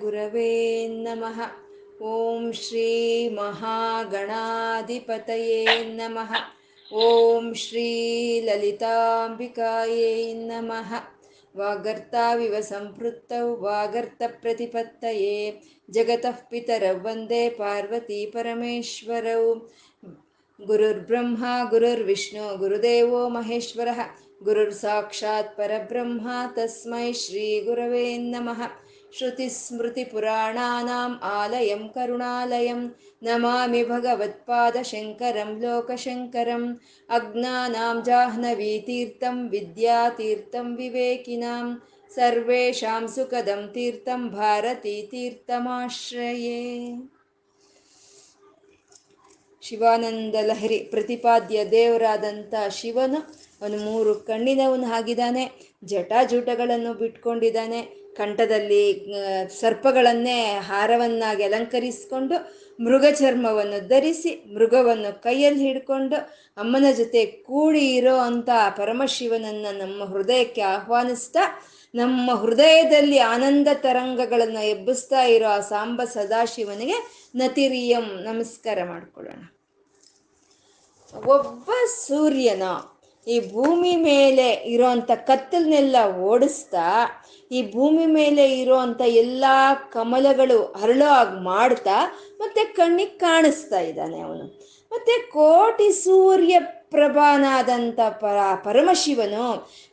ಗುರವೇ ನಮಃ. ಓಂ ಶ್ರೀ ಮಹಾಗಣಾಧಿಪತಯೇ ನಮಃ. ಓಂ ಶ್ರೀ ಲಲಿತಾಂಬಿಕಾಯೇ ನಮಃ. ವಾಗರ್ತಾವಿವ ಸಂಪೃತೌ ವಾಗರ್ತ ಪ್ರತಿಪತ್ತಯೇ. ಜಗತಃ ಪಿತರೌ ವಂದೇ ಪಾರ್ವತಿ ಪರಮೇಶ್ವರೌ. ಗುರುರ್ಬ್ರಹ್ಮ, ಗುರುರ್ವಿಷ್ಣು, ಗುರುದೇವೋ ಮಹೇಶ್ವರಃ. ಗುರುರ್ ಸಾಕ್ಷಾತ್ ಪರಬ್ರಹ್ಮ ಸ್ಮೃತಿ ಪು รา ಣಾನಾಂ ಆಲಯಂ ಕರುಣಾಲಯಂ ನಮಾಮಿ ಭಗವತ್ಪಾದಶಂಕರಂ ಲೋಕಶಂಕರಂ ಅಜ್ಞಾನಾಂ ವಿದ್ಯಾ ವಿದ್ಯಾತೀರ್ಥಂ ವಿವೇಕಿನಾಂ ಸರ್ವೇಷಾಂ ಸುಕದಂ ತೀರ್ಥಂ ಭಾರತೀ ತೀರ್ಥಮಾಶ್ರಯೇ ಶಿವಾನಂದ ಲಹರಿ ಪ್ರತಿಪಾದ್ಯ ದೇವರಾದಂಥ ಶಿವನು ಅವನು ಮೂರು ಕಣ್ಣಿನವನು ಆಗಿದ್ದಾನೆ, ಜಟಾಜೂಟಗಳನ್ನು ಬಿಟ್ಕೊಂಡಿದ್ದಾನೆ ಕಂಠದಲ್ಲಿ ಸರ್ಪಗಳನ್ನೇ ಹಾರವನ್ನಾಗಿ ಅಲಂಕರಿಸಿಕೊಂಡು ಮೃಗ ಚರ್ಮವನ್ನು ಧರಿಸಿ, ಮೃಗವನ್ನು ಕೈಯಲ್ಲಿ ಹಿಡ್ಕೊಂಡು ಅಮ್ಮನ ಜೊತೆ ಕೂಡಿ ಇರೋ ಅಂತ ಪರಮಶಿವನನ್ನು ನಮ್ಮ ಹೃದಯಕ್ಕೆ ಆಹ್ವಾನಿಸ್ತಾ, ನಮ್ಮ ಹೃದಯದಲ್ಲಿ ಆನಂದ ತರಂಗಗಳನ್ನು ಎಬ್ಬಿಸ್ತಾ ಇರೋ ಆ ಸಾಂಬ ಸದಾಶಿವನಿಗೆ ನತಿರಿಯಂ ನಮಸ್ಕಾರ ಮಾಡ್ಕೊಳ್ಳೋಣ. ಒಬ್ಬ ಸೂರ್ಯನ ಈ ಭೂಮಿ ಮೇಲೆ ಇರೋಂಥ ಕತ್ತಲನ್ನೆಲ್ಲ ಓಡಿಸ್ತಾ, ಈ ಭೂಮಿ ಮೇಲೆ ಇರೋಂಥ ಎಲ್ಲ ಕಮಲಗಳು ಹರಳೋ ಆಗಿ ಮಾಡ್ತಾ, ಮತ್ತೆ ಕಣ್ಣಿಗೆ ಕಾಣಿಸ್ತಾ ಇದ್ದಾನೆ ಅವನು. ಮತ್ತೆ ಕೋಟಿ ಸೂರ್ಯ ಪ್ರಭಾನಾದಂಥ ಪರ, ಪರಮಶಿವನು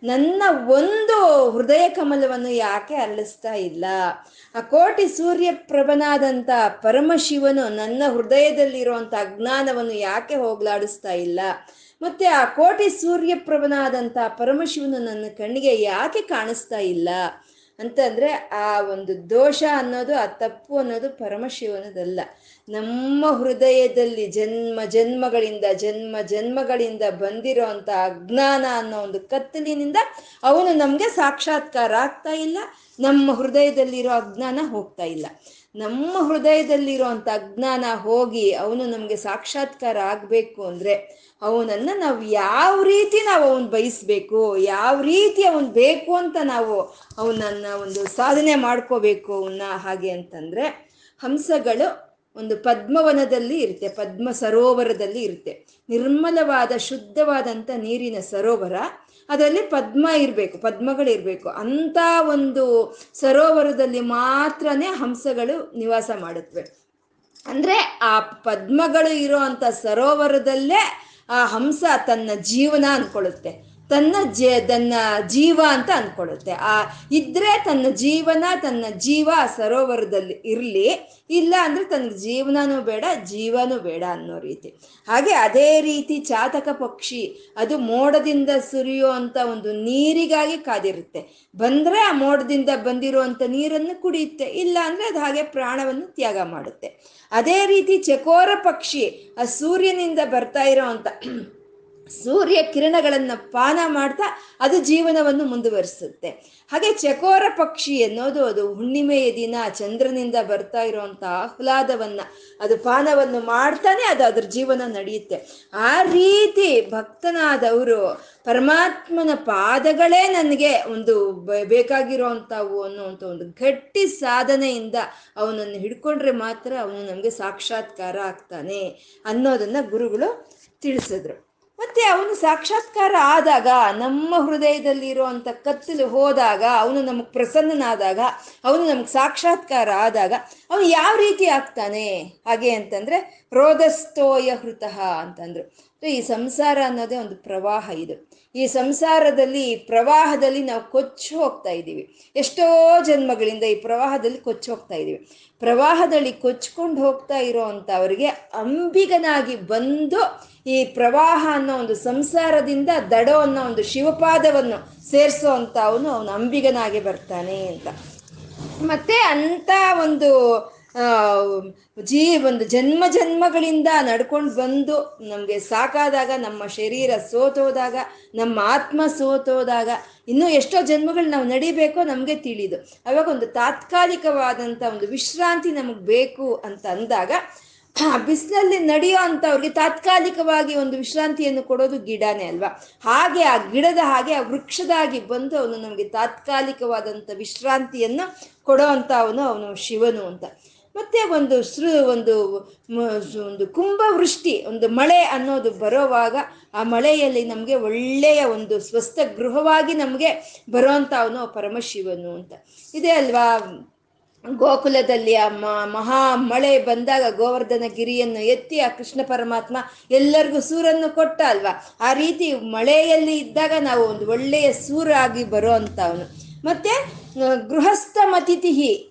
ನನ್ನ ಒಂದು ಹೃದಯ ಕಮಲವನ್ನು ಯಾಕೆ ಅರಳಿಸ್ತಾ ಇಲ್ಲ? ಆ ಕೋಟಿ ಸೂರ್ಯ ಪ್ರಭನಾದಂಥ ಪರಮಶಿವನು ನನ್ನ ಹೃದಯದಲ್ಲಿರುವಂಥ ಅಜ್ಞಾನವನ್ನು ಯಾಕೆ ಹೋಗ್ಲಾಡಿಸ್ತಾ ಇಲ್ಲ? ಮತ್ತೆ ಆ ಕೋಟಿ ಸೂರ್ಯಪ್ರಭನಾದಂಥ ಪರಮಶಿವನು ನನ್ನ ಕಣ್ಣಿಗೆ ಯಾಕೆ ಕಾಣಿಸ್ತಾ ಇಲ್ಲ? ಅಂತಂದ್ರೆ ಆ ಒಂದು ದೋಷ ಅನ್ನೋದು, ಆ ತಪ್ಪು ಅನ್ನೋದು ಪರಮಶಿವನದಲ್ಲ. ನಮ್ಮ ಹೃದಯದಲ್ಲಿ ಜನ್ಮ, ಜನ್ಮಗಳಿಂದ ಜನ್ಮ, ಜನ್ಮಗಳಿಂದ ಬಂದಿರೋ ಅಂಥ ಅಜ್ಞಾನ ಅನ್ನೋ ಒಂದು ಕತ್ತಲಿನಿಂದ ಅವನು ನಮಗೆ ಸಾಕ್ಷಾತ್ಕಾರ ಆಗ್ತಾ ಇಲ್ಲ. ನಮ್ಮ ಹೃದಯದಲ್ಲಿರೋ ಅಜ್ಞಾನ ಹೋಗ್ತಾ ಇಲ್ಲ. ನಮ್ಮ ಹೃದಯದಲ್ಲಿರುವಂಥ ಅಜ್ಞಾನ ಹೋಗಿ ಅವನು ನಮಗೆ ಸಾಕ್ಷಾತ್ಕಾರ ಆಗಬೇಕು ಅಂದರೆ ಅವನನ್ನು ನಾವು ಯಾವ ರೀತಿ ನಾವು ಅವನು ಬಯಸ್ಬೇಕು, ಯಾವ ರೀತಿ ಅವನು ಬೇಕು ಅಂತ ನಾವು ಅವನನ್ನು ಒಂದು ಸಾಧನೆ ಮಾಡ್ಕೋಬೇಕು ಅವನ್ನ ಹಾಗೆ ಅಂತಂದರೆ ಹಂಸಗಳು ಒಂದು ಪದ್ಮವನದಲ್ಲಿ ಇರುತ್ತೆ, ಪದ್ಮ ಸರೋವರದಲ್ಲಿ ಇರುತ್ತೆ. ನಿರ್ಮಲವಾದ ಶುದ್ಧವಾದಂಥ ನೀರಿನ ಸರೋವರ. ಅದರಲ್ಲಿ ಪದ್ಮ ಇರಬೇಕು, ಪದ್ಮಗಳಿರಬೇಕು. ಅಂಥ ಒಂದು ಸರೋವರದಲ್ಲಿ ಮಾತ್ರನೇ ಹಂಸಗಳು ನಿವಾಸ ಮಾಡುತ್ತವೆ. ಅಂದರೆ ಆ ಪದ್ಮಗಳು ಇರೋ ಅಂಥ ಸರೋವರದಲ್ಲೇ ಆ ಹಂಸ ತನ್ನ ಜೀವನ ಅಂದ್ಕೊಳ್ಳುತ್ತೆ. ತನ್ನ ಜ, ತನ್ನ ಜೀವ ಅಂತ ಅಂದ್ಕೊಳ್ಳುತ್ತೆ ಆ, ಇದ್ರೆ ತನ್ನ ಜೀವನ, ತನ್ನ ಜೀವ ಸರೋವರದಲ್ಲಿ ಇರಲಿ, ಇಲ್ಲ ಅಂದ್ರೆ ತನ್ನ ಜೀವನನೂ ಬೇಡ, ಜೀವನೂ ಬೇಡ ಅನ್ನೋ ರೀತಿ. ಹಾಗೆ ಅದೇ ರೀತಿ ಚಾತಕ ಪಕ್ಷಿ, ಅದು ಮೋಡದಿಂದ ಸುರಿಯೋ ಅಂತ ಒಂದು ನೀರಿಗಾಗಿ ಕಾದಿರುತ್ತೆ. ಬಂದ್ರೆ ಆ ಮೋಡದಿಂದ ಬಂದಿರುವಂತ ನೀರನ್ನು ಕುಡಿಯುತ್ತೆ, ಇಲ್ಲ ಅಂದ್ರೆ ಅದು ಹಾಗೆ ಪ್ರಾಣವನ್ನು ತ್ಯಾಗ ಮಾಡುತ್ತೆ. ಅದೇ ರೀತಿ ಚಕೋರ ಪಕ್ಷಿ, ಆ ಸೂರ್ಯನಿಂದ ಬರ್ತಾ ಇರೋ ಅಂತ ಸೂರ್ಯ ಕಿರಣಗಳನ್ನು ಪಾನ ಮಾಡ್ತಾ ಅದು ಜೀವನವನ್ನು ಮುಂದುವರಿಸುತ್ತೆ. ಹಾಗೆ ಚಕೋರ ಪಕ್ಷಿ ಅನ್ನೋದು ಅದು ಹುಣ್ಣಿಮೆಯ ದಿನ ಚಂದ್ರನಿಂದ ಬರ್ತಾ ಇರುವಂತ ಆಹ್ಲಾದವನ್ನ, ಅದು ಪಾನವನ್ನು ಮಾಡ್ತಾನೆ ಅದು ಅದ್ರ ಜೀವನ ನಡೆಯುತ್ತೆ. ಆ ರೀತಿ ಭಕ್ತನಾದವರು ಪರಮಾತ್ಮನ ಪಾದಗಳೇ ನನಗೆ ಒಂದು ಬೇಕಾಗಿರೋವಂಥವು ಅನ್ನುವಂಥ ಒಂದು ಗಟ್ಟಿ ಸಾಧನೆಯಿಂದ ಅವನನ್ನು ಹಿಡ್ಕೊಂಡ್ರೆ ಮಾತ್ರ ಅವನು ನಮಗೆ ಸಾಕ್ಷಾತ್ಕಾರ ಆಗ್ತಾನೆ ಅನ್ನೋದನ್ನ ಗುರುಗಳು ತಿಳಿಸಿದ್ರು. ಮತ್ತೆ ಅವನು ಸಾಕ್ಷಾತ್ಕಾರ ಆದಾಗ, ನಮ್ಮ ಹೃದಯದಲ್ಲಿ ಇರುವಂತ ಕತ್ತಲು ಹೋದಾಗ, ಅವನು ನಮಗೆ ಪ್ರಸನ್ನನಾದಾಗ, ಅವನು ನಮ್ಗೆ ಸಾಕ್ಷಾತ್ಕಾರ ಆದಾಗ ಅವನು ಯಾವ ರೀತಿ ಆಗ್ತಾನೆ? ಹಾಗೆ ಅಂತಂದ್ರೆ ರೋಧಸ್ತೋಯ ಹೃತಃ ಅಂತಂದ್ರು. ಈ ಸಂಸಾರ ಅನ್ನೋದೇ ಒಂದು ಪ್ರವಾಹ ಇದು. ಈ ಸಂಸಾರದಲ್ಲಿ, ಪ್ರವಾಹದಲ್ಲಿ ನಾವು ಕೊಚ್ಚು ಹೋಗ್ತಾ ಇದ್ದೀವಿ. ಎಷ್ಟೋ ಜನ್ಮಗಳಿಂದ ಈ ಪ್ರವಾಹದಲ್ಲಿ ಕೊಚ್ಚು ಹೋಗ್ತಾ ಇದ್ದೀವಿ. ಪ್ರವಾಹದಲ್ಲಿ ಕೊಚ್ಕೊಂಡು ಹೋಗ್ತಾ ಇರೋ ಅಂಥವ್ರಿಗೆ ಅಂಬಿಗನಾಗಿ ಬಂದು ಈ ಪ್ರವಾಹ ಅನ್ನೋ ಒಂದು ಸಂಸಾರದಿಂದ ದಡೋ ಅನ್ನೋ ಒಂದು ಶಿವಪಾದವನ್ನು ಸೇರಿಸೋ ಅಂತ ಅವನು ಅವನು ಅಂಬಿಗನಾಗಿ ಬರ್ತಾನೆ ಅಂತ. ಮತ್ತೆ ಅಂತ ಒಂದು ಜೀ, ಒಂದು ಜನ್ಮ ಜನ್ಮಗಳಿಂದ ನಡ್ಕೊಂಡು ಬಂದು ನಮಗೆ ಸಾಕಾದಾಗ, ನಮ್ಮ ಶರೀರ ಸೋತೋದಾಗ, ನಮ್ಮ ಆತ್ಮ ಸೋತೋದಾಗ, ಇನ್ನೂ ಎಷ್ಟೋ ಜನ್ಮಗಳು ನಾವು ನಡಿಬೇಕೋ ನಮಗೆ ತಿಳಿದು. ಅವಾಗ ಒಂದು ತಾತ್ಕಾಲಿಕವಾದಂಥ ಒಂದು ವಿಶ್ರಾಂತಿ ನಮಗೆ ಬೇಕು ಅಂತ ಅಂದಾಗ ಬಿಸಿಲಲ್ಲಿ ನಡೆಯೋ ಅಂಥವ್ರಿಗೆ ತಾತ್ಕಾಲಿಕವಾಗಿ ಒಂದು ವಿಶ್ರಾಂತಿಯನ್ನು ಕೊಡೋದು ಗಿಡನೇ ಅಲ್ವಾ? ಹಾಗೆ ಆ ಗಿಡದ ಹಾಗೆ ಆ ವೃಕ್ಷದಾಗಿ ಬಂದು ಅವನು ನಮಗೆ ತಾತ್ಕಾಲಿಕವಾದಂಥ ವಿಶ್ರಾಂತಿಯನ್ನು ಕೊಡೋ ಅಂತ ಅವನು ಅವನು ಶಿವನು ಅಂತ. ಮತ್ತೆ ಒಂದು ಸೃ, ಒಂದು ಒಂದು ಕುಂಭವೃಷ್ಟಿ, ಒಂದು ಮಳೆ ಅನ್ನೋದು ಬರೋವಾಗ ಆ ಮಳೆಯಲ್ಲಿ ನಮಗೆ ಒಳ್ಳೆಯ ಒಂದು ಸ್ವಸ್ಥ ಗೃಹವಾಗಿ ನಮಗೆ ಬರೋವಂಥ ಅವನು ಪರಮಶಿವನು ಅಂತ. ಇದೆ ಅಲ್ವಾ? ಗೋಕುಲದಲ್ಲಿ ಆ ಮಹಾ ಮಳೆ ಬಂದಾಗ ಗೋವರ್ಧನ ಗಿರಿಯನ್ನು ಎತ್ತಿ ಆ ಕೃಷ್ಣ ಪರಮಾತ್ಮ ಎಲ್ಲರಿಗೂ ಸೂರನ್ನು ಕೊಟ್ಟ ಅಲ್ವಾ? ಆ ರೀತಿ ಮಳೆಯಲ್ಲಿ ಇದ್ದಾಗ ನಾವು ಒಂದು ಒಳ್ಳೆಯ ಸೂರಾಗಿ ಬರೋ ಅಂಥವನು ಮತ್ತೆ ಗೃಹಸ್ಥ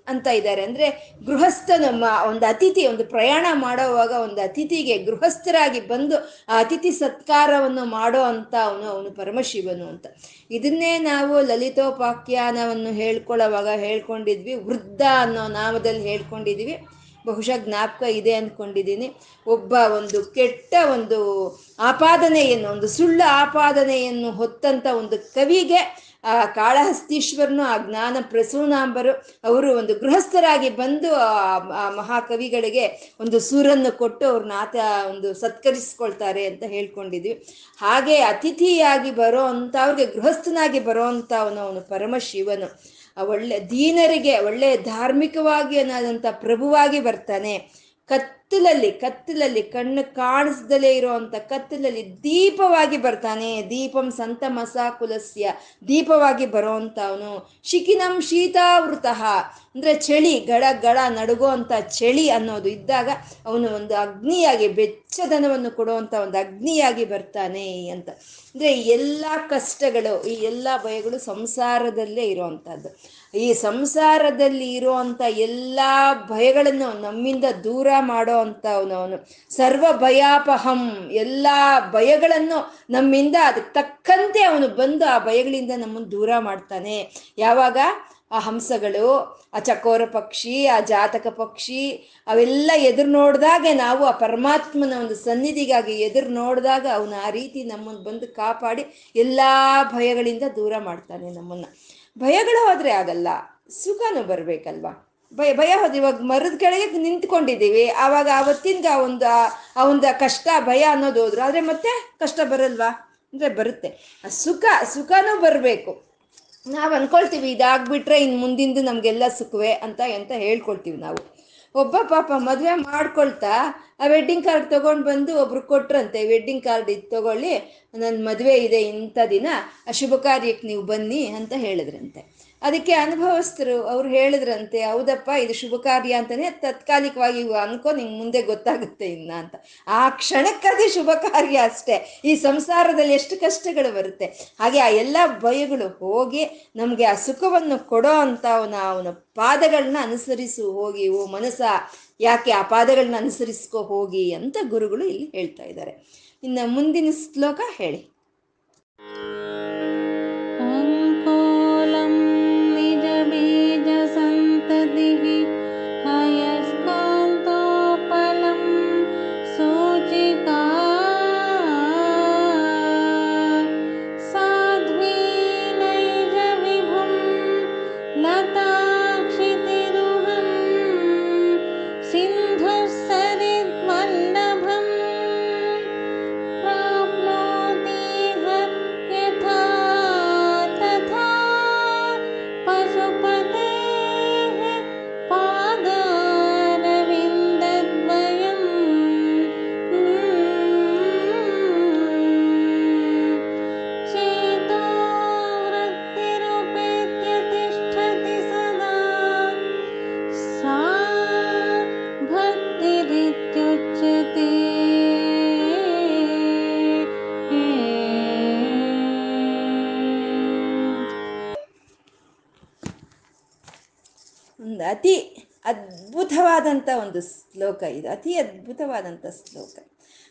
ಅಂತ ಇದ್ದಾರೆ. ಅಂದ್ರೆ ಗೃಹಸ್ಥನ ಒಂದು ಅತಿಥಿ, ಒಂದು ಪ್ರಯಾಣ ಮಾಡೋವಾಗ ಒಂದು ಅತಿಥಿಗೆ ಗೃಹಸ್ಥರಾಗಿ ಬಂದು ಆ ಅತಿಥಿ ಸತ್ಕಾರವನ್ನು ಮಾಡೋ ಅಂತ ಅವನು ಅವನು ಪರಮಶಿವನು ಅಂತ. ಇದನ್ನೇ ನಾವು ಲಲಿತೋಪಾಖ್ಯಾನವನ್ನು ಹೇಳ್ಕೊಳ್ಳೋವಾಗ ಹೇಳ್ಕೊಂಡಿದ್ವಿ. ವೃದ್ಧ ಅನ್ನೋ ನಾಮದಲ್ಲಿ ಹೇಳ್ಕೊಂಡಿದ್ವಿ. ಬಹುಶಃ ಜ್ಞಾಪಕ ಇದೆ ಅಂದ್ಕೊಂಡಿದ್ದೀನಿ. ಒಬ್ಬ ಒಂದು ಕೆಟ್ಟ ಒಂದು ಆಪಾದನೆಯನ್ನು, ಒಂದು ಸುಳ್ಳು ಆಪಾದನೆಯನ್ನು ಹೊತ್ತಂತ ಒಂದು ಕವಿಗೆ ಆ ಕಾಳಹಸ್ತೀಶ್ವರನು, ಆ ಜ್ಞಾನ ಪ್ರಸೂನಾಂಬರು, ಅವರು ಒಂದು ಗೃಹಸ್ಥರಾಗಿ ಬಂದು ಆ ಮಹಾಕವಿಗಳಿಗೆ ಒಂದು ಸೂರನ್ನು ಕೊಟ್ಟು ಅವ್ರನ್ನ ಆತ ಒಂದು ಸತ್ಕರಿಸ್ಕೊಳ್ತಾರೆ ಅಂತ ಹೇಳ್ಕೊಂಡಿದ್ವಿ. ಹಾಗೆ ಅತಿಥಿಯಾಗಿ ಬರೋ ಅಂತ, ಅವ್ರಿಗೆ ಗೃಹಸ್ಥನಾಗಿ ಬರೋ ಅಂತ ಅವನು ಅವನು ಪರಮಶಿವನು. ಒಳ್ಳೆ ದೀನರಿಗೆ, ಒಳ್ಳೆ ಧಾರ್ಮಿಕವಾಗಿ ಅನ್ನೋದಂಥ ಪ್ರಭುವಾಗಿ ಬರ್ತಾನೆ. ಕತ್ತಲಲ್ಲಿ ಕತ್ತಲಲ್ಲಿ, ಕಣ್ಣು ಕಾಣಿಸ್ದಲೇ ಇರುವಂತ ಕತ್ತಲಲ್ಲಿ ದೀಪವಾಗಿ ಬರ್ತಾನೆ. ದೀಪಂ ಸಂತ ಮಸಾಕುಲಸ್ಯ ದೀಪವಾಗಿ ಬರೋವಂಥ ಅವನು. ಶಿಖಿನಂ ಶೀತಾವೃತ. ಅಂದ್ರೆ ಚಳಿ, ಗಡ ಗಡ ನಡುಗುವಂತ ಚಳಿ ಅನ್ನೋದು ಇದ್ದಾಗ ಅವನು ಒಂದು ಅಗ್ನಿಯಾಗಿ, ಬೆಚ್ಚದನವನ್ನು ಕೊಡುವಂತ ಒಂದು ಅಗ್ನಿಯಾಗಿ ಬರ್ತಾನೆ ಅಂತ. ಅಂದ್ರೆ ಎಲ್ಲ ಕಷ್ಟಗಳು, ಈ ಎಲ್ಲ ಭಯಗಳು ಸಂಸಾರದಲ್ಲೇ ಇರುವಂತಹದ್ದು. ಈ ಸಂಸಾರದಲ್ಲಿ ಇರುವಂತ ಎಲ್ಲ ಭಯಗಳನ್ನು ನಮ್ಮಿಂದ ದೂರ ಮಾಡೋ ಅಂತ ಅವನು. ಸರ್ವ ಭಯಾಪಹಂ, ಎಲ್ಲ ಭಯಗಳನ್ನು ನಮ್ಮಿಂದ ಅದಕ್ಕೆ ತಕ್ಕಂತೆ ಅವನು ಬಂದು ಆ ಭಯಗಳಿಂದ ನಮ್ಮನ್ನು ದೂರ ಮಾಡ್ತಾನೆ. ಯಾವಾಗ? ಆ ಹಂಸಗಳು ಆ ಚಕೋರ ಪಕ್ಷಿ, ಆ ಜಾತಕ ಪಕ್ಷಿ, ಅವೆಲ್ಲ ಎದುರು ನೋಡಿದಾಗೆ ನಾವು ಆ ಪರಮಾತ್ಮನ ಒಂದು ಸನ್ನಿಧಿಗಾಗಿ ಎದುರು ನೋಡಿದಾಗ ಅವನು ಆ ರೀತಿ ನಮ್ಮನ್ನು ಬಂದು ಕಾಪಾಡಿ ಎಲ್ಲ ಭಯಗಳಿಂದ ದೂರ ಮಾಡ್ತಾನೆ ನಮ್ಮನ್ನು. ಭಯಗಳು ಹೋದರೆ ಆಗಲ್ಲ, ಸುಖನೂ ಬರಬೇಕಲ್ವಾ? ಭಯ ಭಯ ಹೋದ ಇವಾಗ ಮರದ ಕೆಳಗೆ ನಿಂತ್ಕೊಂಡಿದ್ದೀವಿ, ಆವಾಗ ಅವತ್ತಿಂದ ಆ ಒಂದು ಆ ಒಂದು ಕಷ್ಟ, ಭಯ ಅನ್ನೋದು ಹೋದ್ರು, ಆದರೆ ಮತ್ತೆ ಕಷ್ಟ ಬರಲ್ವಾ? ಅಂದರೆ ಬರುತ್ತೆ. ಆ ಸುಖ, ಸುಖನೂ ಬರಬೇಕು. ನಾವು ಅನ್ಕೊಳ್ತೀವಿ, ಇದಾಗ್ಬಿಟ್ರೆ ಇನ್ನು ಮುಂದಿಂದು ನಮಗೆಲ್ಲ ಸುಖವೇ ಅಂತ ಅಂತ ಹೇಳ್ಕೊಳ್ತೀವಿ ನಾವು. ಒಬ್ಬ ಪಾಪ ಮದುವೆ ಮಾಡ್ಕೊಳ್ತಾ, ಆ ವೆಡ್ಡಿಂಗ್ ಕಾರ್ಡ್ ತೊಗೊಂಡು ಬಂದು ಒಬ್ರು ಕೊಟ್ರಂತೆ ವೆಡ್ಡಿಂಗ್ ಕಾರ್ಡ್ ಇದು ತಗೊಳ್ಳಿ ನನ್ನ ಮದುವೆ ಇದೆ ಇಂಥ ದಿನ, ಆ ಶುಭ ಕಾರ್ಯಕ್ಕೆ ನೀವು ಬನ್ನಿ ಅಂತ ಹೇಳಿದ್ರಂತೆ. ಅದಕ್ಕೆ ಅನುಭವಸ್ಥರು ಅವ್ರು ಹೇಳಿದ್ರಂತೆ, ಹೌದಪ್ಪ ಇದು ಶುಭ ಕಾರ್ಯ ಅಂತಾನೆ ತತ್ಕಾಲಿಕವಾಗಿ ಅನ್ಕೋ ನಿಂಗೆ ಮುಂದೆ ಗೊತ್ತಾಗುತ್ತೆ ಇನ್ನ ಅಂತ. ಆ ಕ್ಷಣಕ್ಕದೇ ಶುಭ ಕಾರ್ಯ ಅಷ್ಟೇ. ಈ ಸಂಸಾರದಲ್ಲಿ ಎಷ್ಟು ಕಷ್ಟಗಳು ಬರುತ್ತೆ. ಹಾಗೆ ಆ ಎಲ್ಲ ಭಯಗಳು ಹೋಗಿ ನಮಗೆ ಆ ಸುಖವನ್ನು ಕೊಡೋ ಅಂತ ಅವನ ಅವನ ಪಾದಗಳನ್ನ ಅನುಸರಿಸು ಹೋಗಿ, ಓ ಮನಸ್ಸ, ಯಾಕೆ ಆ ಪಾದಗಳನ್ನ ಅನುಸರಿಸ್ಕೋ ಹೋಗಿ ಅಂತ ಗುರುಗಳು ಇಲ್ಲಿ ಹೇಳ್ತಾ ಇದ್ದಾರೆ. ಇನ್ನು ಮುಂದಿನ ಶ್ಲೋಕ ಹೇಳಿ. ಅತಿ ಅದ್ಭುತವಾದಂಥ ಒಂದು ಶ್ಲೋಕ ಇದು. ಅತಿ ಅದ್ಭುತವಾದಂಥ ಶ್ಲೋಕ.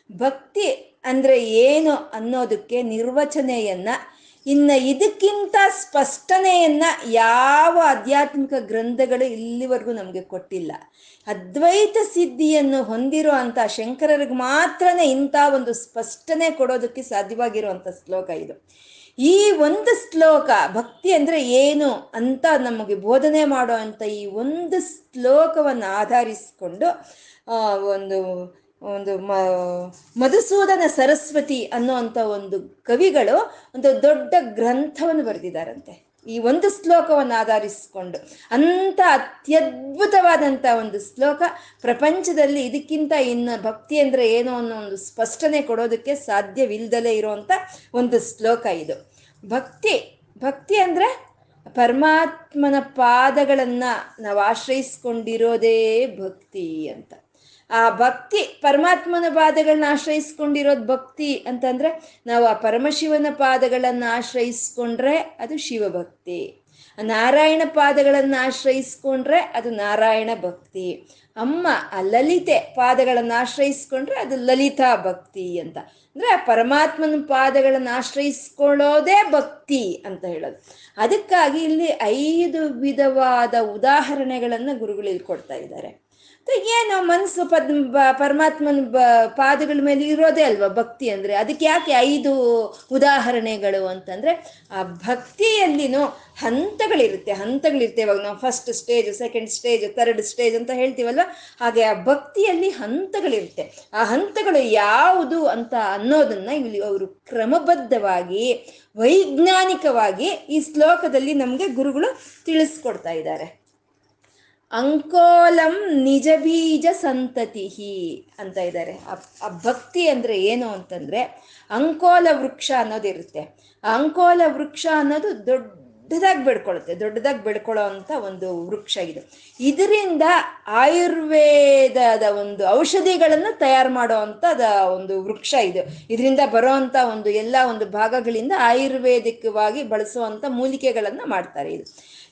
ಭಕ್ತಿ ಅಂದರೆ ಏನು ಅನ್ನೋದಕ್ಕೆ ನಿರ್ವಚನೆಯನ್ನು, ಇನ್ನು ಇದಕ್ಕಿಂತ ಸ್ಪಷ್ಟನೆಯನ್ನು ಯಾವ ಆಧ್ಯಾತ್ಮಿಕ ಗ್ರಂಥಗಳು ಇಲ್ಲಿವರೆಗೂ ನಮಗೆ ಕೊಟ್ಟಿಲ್ಲ. ಅದ್ವೈತ ಸಿದ್ಧಿಯನ್ನು ಹೊಂದಿರೋ ಅಂಥ ಶಂಕರರಿಗೆ ಮಾತ್ರನೇ ಇಂಥ ಒಂದು ಸ್ಪಷ್ಟನೆ ಕೊಡೋದಕ್ಕೆ ಸಾಧ್ಯವಾಗಿರುವಂಥ ಶ್ಲೋಕ ಇದು. ಈ ಒಂದು ಶ್ಲೋಕ, ಭಕ್ತಿ ಅಂದ್ರೆ ಏನು ಅಂತ ನಮಗೆ ಬೋಧನೆ ಮಾಡೋ ಅಂತ ಈ ಒಂದು ಶ್ಲೋಕವನ್ನು ಆಧರಿಸಿಕೊಂಡು ಒಂದು ಒಂದು ಮ, ಮಧುಸೂದನ ಸರಸ್ವತಿ ಅನ್ನೋ ಅಂಥ ಒಂದು ಕವಿಗಳು ಒಂದು ದೊಡ್ಡ ಗ್ರಂಥವನ್ನು ಬರೆದಿದ್ದಾರಂತೆ. ಈ ಒಂದು ಶ್ಲೋಕವನ್ನು ಆಧರಿಸಿಕೊಂಡು ಅಂಥ ಅತ್ಯದ್ಭುತವಾದಂಥ ಒಂದು ಶ್ಲೋಕ ಪ್ರಪಂಚದಲ್ಲಿ ಇದಕ್ಕಿಂತ ಇನ್ನು ಭಕ್ತಿ ಅಂದರೆ ಏನೋ ಅನ್ನೋ ಒಂದು ಸ್ಪಷ್ಟನೆ ಕೊಡೋದಕ್ಕೆ ಸಾಧ್ಯವಿಲ್ಲದಲೇ ಇರುವಂಥ ಒಂದು ಶ್ಲೋಕ ಇದು. ಭಕ್ತಿ ಭಕ್ತಿ ಅಂದರೆ ಪರಮಾತ್ಮನ ಪಾದಗಳನ್ನು ನಾವು ಆಶ್ರಯಿಸ್ಕೊಂಡಿರೋದೇ ಭಕ್ತಿ ಅಂತ. ಆ ಭಕ್ತಿ, ಪರಮಾತ್ಮನ ಪಾದಗಳನ್ನ ಆಶ್ರಯಿಸ್ಕೊಂಡಿರೋದು ಭಕ್ತಿ ಅಂತಂದ್ರೆ ನಾವು ಆ ಪರಮಶಿವನ ಪಾದಗಳನ್ನು ಆಶ್ರಯಿಸ್ಕೊಂಡ್ರೆ ಅದು ಶಿವಭಕ್ತಿ. ನಾರಾಯಣ ಪಾದಗಳನ್ನು ಆಶ್ರಯಿಸ್ಕೊಂಡ್ರೆ ಅದು ನಾರಾಯಣ ಭಕ್ತಿ. ಅಮ್ಮ, ಆ ಲಲಿತೆ ಪಾದಗಳನ್ನು ಆಶ್ರಯಿಸ್ಕೊಂಡ್ರೆ ಅದು ಲಲಿತಾ ಭಕ್ತಿ ಅಂತ. ಅಂದ್ರೆ ಆ ಪರಮಾತ್ಮನ ಪಾದಗಳನ್ನು ಆಶ್ರಯಿಸ್ಕೊಳ್ಳೋದೇ ಭಕ್ತಿ ಅಂತ ಹೇಳೋದು. ಅದಕ್ಕಾಗಿ ಇಲ್ಲಿ ಐದು ವಿಧವಾದ ಉದಾಹರಣೆಗಳನ್ನು ಗುರುಗಳು ಇಲ್ಲಿ ಕೊಡ್ತಾ ಇದ್ದಾರೆ. ಏನು ಮನಸ್ಸು ಪದ್ ಪರಮಾತ್ಮನ ಪಾದಗಳ ಮೇಲೆ ಇರೋದೇ ಅಲ್ವಾ ಭಕ್ತಿ ಅಂದರೆ? ಅದಕ್ಕೆ ಯಾಕೆ ಐದು ಉದಾಹರಣೆಗಳು ಅಂತಂದರೆ, ಆ ಭಕ್ತಿಯಲ್ಲಿನೂ ಹಂತಗಳಿರುತ್ತೆ ಹಂತಗಳಿರುತ್ತೆ. ಇವಾಗ ನಾವು first stage second stage third stage ಅಂತ ಹೇಳ್ತೀವಲ್ವ? ಹಾಗೆ ಆ ಭಕ್ತಿಯಲ್ಲಿ ಹಂತಗಳಿರುತ್ತೆ. ಆ ಹಂತಗಳು ಯಾವುದು ಅಂತ ಅನ್ನೋದನ್ನ ಇಲ್ಲಿ ಅವರು ಕ್ರಮಬದ್ಧವಾಗಿ, ವೈಜ್ಞಾನಿಕವಾಗಿ ಈ ಶ್ಲೋಕದಲ್ಲಿ ನಮಗೆ ಗುರುಗಳು ತಿಳಿಸ್ಕೊಡ್ತಾ ಇದ್ದಾರೆ. ಅಂಕೋಲಂ ನಿಜ ಬೀಜ ಸಂತತಿ ಅಂತ ಇದ್ದಾರೆ ಆ ಭಕ್ತಿ ಅಂದರೆ ಏನು ಅಂತಂದರೆ ಅಂಕೋಲ ವೃಕ್ಷ ಅನ್ನೋದಿರುತ್ತೆ ಆ ಅಂಕೋಲ ವೃಕ್ಷ ಅನ್ನೋದು ದೊಡ್ಡದಾಗಿ ಬೆಳ್ಕೊಳ್ಳುತ್ತೆ ದೊಡ್ಡದಾಗಿ ಬೆಳ್ಕೊಳ್ಳೋ ಅಂತ ಒಂದು ವೃಕ್ಷ ಇದು. ಇದರಿಂದ ಆಯುರ್ವೇದದ ಒಂದು ಔಷಧಿಗಳನ್ನು ತಯಾರು ಮಾಡೋ ಒಂದು ವೃಕ್ಷ ಇದು. ಇದರಿಂದ ಬರೋ ಅಂಥ ಒಂದು ಎಲ್ಲ ಒಂದು ಭಾಗಗಳಿಂದ ಆಯುರ್ವೇದಿಕವಾಗಿ ಬಳಸುವಂಥ ಮೂಲಿಕೆಗಳನ್ನು ಮಾಡ್ತಾರೆ ಇದು.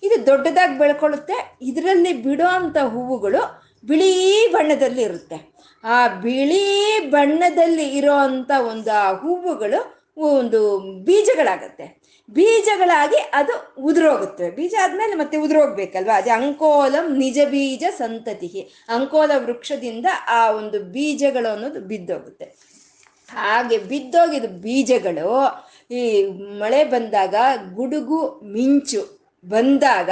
ಇದು ದೊಡ್ಡದಾಗಿ ಬೆಳ್ಕೊಳ್ಳುತ್ತೆ. ಇದರಲ್ಲಿ ಬಿಡೋ ಅಂಥ ಹೂವುಗಳು ಬಿಳಿ ಬಣ್ಣದಲ್ಲಿ ಇರುತ್ತೆ. ಆ ಬಿಳಿ ಬಣ್ಣದಲ್ಲಿ ಇರೋ ಅಂಥ ಒಂದು ಆ ಹೂವುಗಳು ಒಂದು ಬೀಜಗಳಾಗುತ್ತೆ. ಬೀಜಗಳಾಗಿ ಅದು ಉದುರೋಗುತ್ತೆ. ಬೀಜ ಆದಮೇಲೆ ಮತ್ತೆ ಉದುರೋಗ್ಬೇಕಲ್ವಾ? ಅದೇ ಅಂಕೋಲಂ ನಿಜ ಬೀಜ ಸಂತತಿ ಅಂಕೋಲ ವೃಕ್ಷದಿಂದ ಆ ಒಂದು ಬೀಜಗಳು ಅನ್ನೋದು ಬಿದ್ದೋಗುತ್ತೆ. ಹಾಗೆ ಬಿದ್ದೋಗಿದ ಬೀಜಗಳು ಈ ಮಳೆ ಬಂದಾಗ ಗುಡುಗು ಮಿಂಚು ಬಂದಾಗ,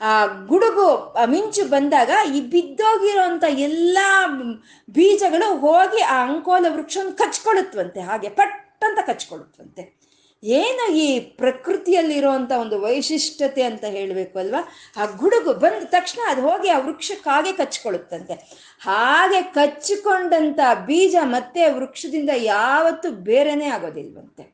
ಆ, ಗುಡುಗು ಮಿಂಚು ಬಂದಾಗ ಈ ಬಿದ್ದೋಗಿರೋಂಥ ಎಲ್ಲ ಬೀಜಗಳು ಹೋಗಿ ಆ ಅಂಕೋಲ ವೃಕ್ಷವನ್ನು ಕಚ್ಕೊಳ್ಳುತ್ತವಂತೆ ಹಾಗೆ ಪಟ್ ಅಂತ ಕಚ್ಕೊಳ್ಳುತ್ತವಂತೆ ಏನು ಈ ಪ್ರಕೃತಿಯಲ್ಲಿರುವಂಥ ಒಂದು ವೈಶಿಷ್ಟ್ಯತೆ ಅಂತ ಹೇಳಬೇಕು ಅಲ್ವಾ? ಆ ಗುಡುಗು ಬಂದ ತಕ್ಷಣ ಅದು ಹೋಗಿ ಆ ವೃಕ್ಷಕ್ಕಾಗೆ ಕಚ್ಕೊಳ್ಳುತ್ತಂತೆ ಹಾಗೆ ಕಚ್ಚಿಕೊಂಡಂಥ ಬೀಜ ಮತ್ತೆ ವೃಕ್ಷದಿಂದ ಯಾವತ್ತೂ ಬೇರೆನೇ ಆಗೋದಿಲ್ವಂತೆ.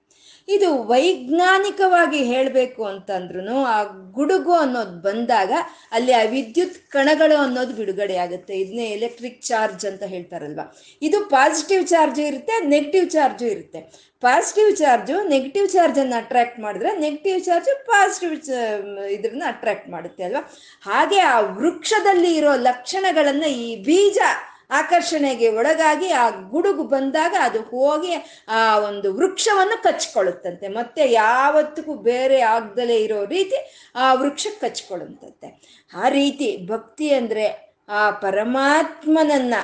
ಇದು ವೈಜ್ಞಾನಿಕವಾಗಿ ಹೇಳಬೇಕು ಅಂತಂದ್ರೂ ಆ ಗುಡುಗು ಅನ್ನೋದು ಬಂದಾಗ ಅಲ್ಲಿ ಆ ವಿದ್ಯುತ್ ಕಣಗಳು ಅನ್ನೋದು ಬಿಡುಗಡೆ ಆಗುತ್ತೆ. ಇದನ್ನೇ ಎಲೆಕ್ಟ್ರಿಕ್ ಚಾರ್ಜ್ ಅಂತ ಹೇಳ್ತಾರಲ್ವ? ಇದು ಪಾಸಿಟಿವ್ ಚಾರ್ಜು ಇರುತ್ತೆ ನೆಗೆಟಿವ್ ಚಾರ್ಜು ಇರುತ್ತೆ. ಪಾಸಿಟಿವ್ ಚಾರ್ಜು ನೆಗೆಟಿವ್ ಚಾರ್ಜನ್ನು ಅಟ್ರ್ಯಾಕ್ಟ್ ಮಾಡಿದ್ರೆ ನೆಗೆಟಿವ್ ಚಾರ್ಜು ಪಾಸಿಟಿವ್ ಇದ್ರನ್ನ ಅಟ್ರಾಕ್ಟ್ ಮಾಡುತ್ತೆ ಅಲ್ವಾ? ಹಾಗೆ ಆ ವೃಕ್ಷದಲ್ಲಿ ಇರೋ ಲಕ್ಷಣಗಳನ್ನು ಈ ಬೀಜ ಆಕರ್ಷಣೆಗೆ ಒಳಗಾಗಿ ಆ ಗುಡುಗು ಬಂದಾಗ ಅದು ಹೋಗಿ ಆ ಒಂದು ವೃಕ್ಷವನ್ನು ಕಚ್ಕೊಳ್ಳುತ್ತಂತೆ ಮತ್ತೆ ಯಾವತ್ತಿಗೂ ಬೇರೆ ಆಗ್ದಲೇ ಇರೋ ರೀತಿ ಆ ವೃಕ್ಷ ಕಚ್ಕೊಳ್ಳುತ್ತಂತೆ ಆ ರೀತಿ ಭಕ್ತಿ ಅಂದರೆ ಆ ಪರಮಾತ್ಮನನ್ನ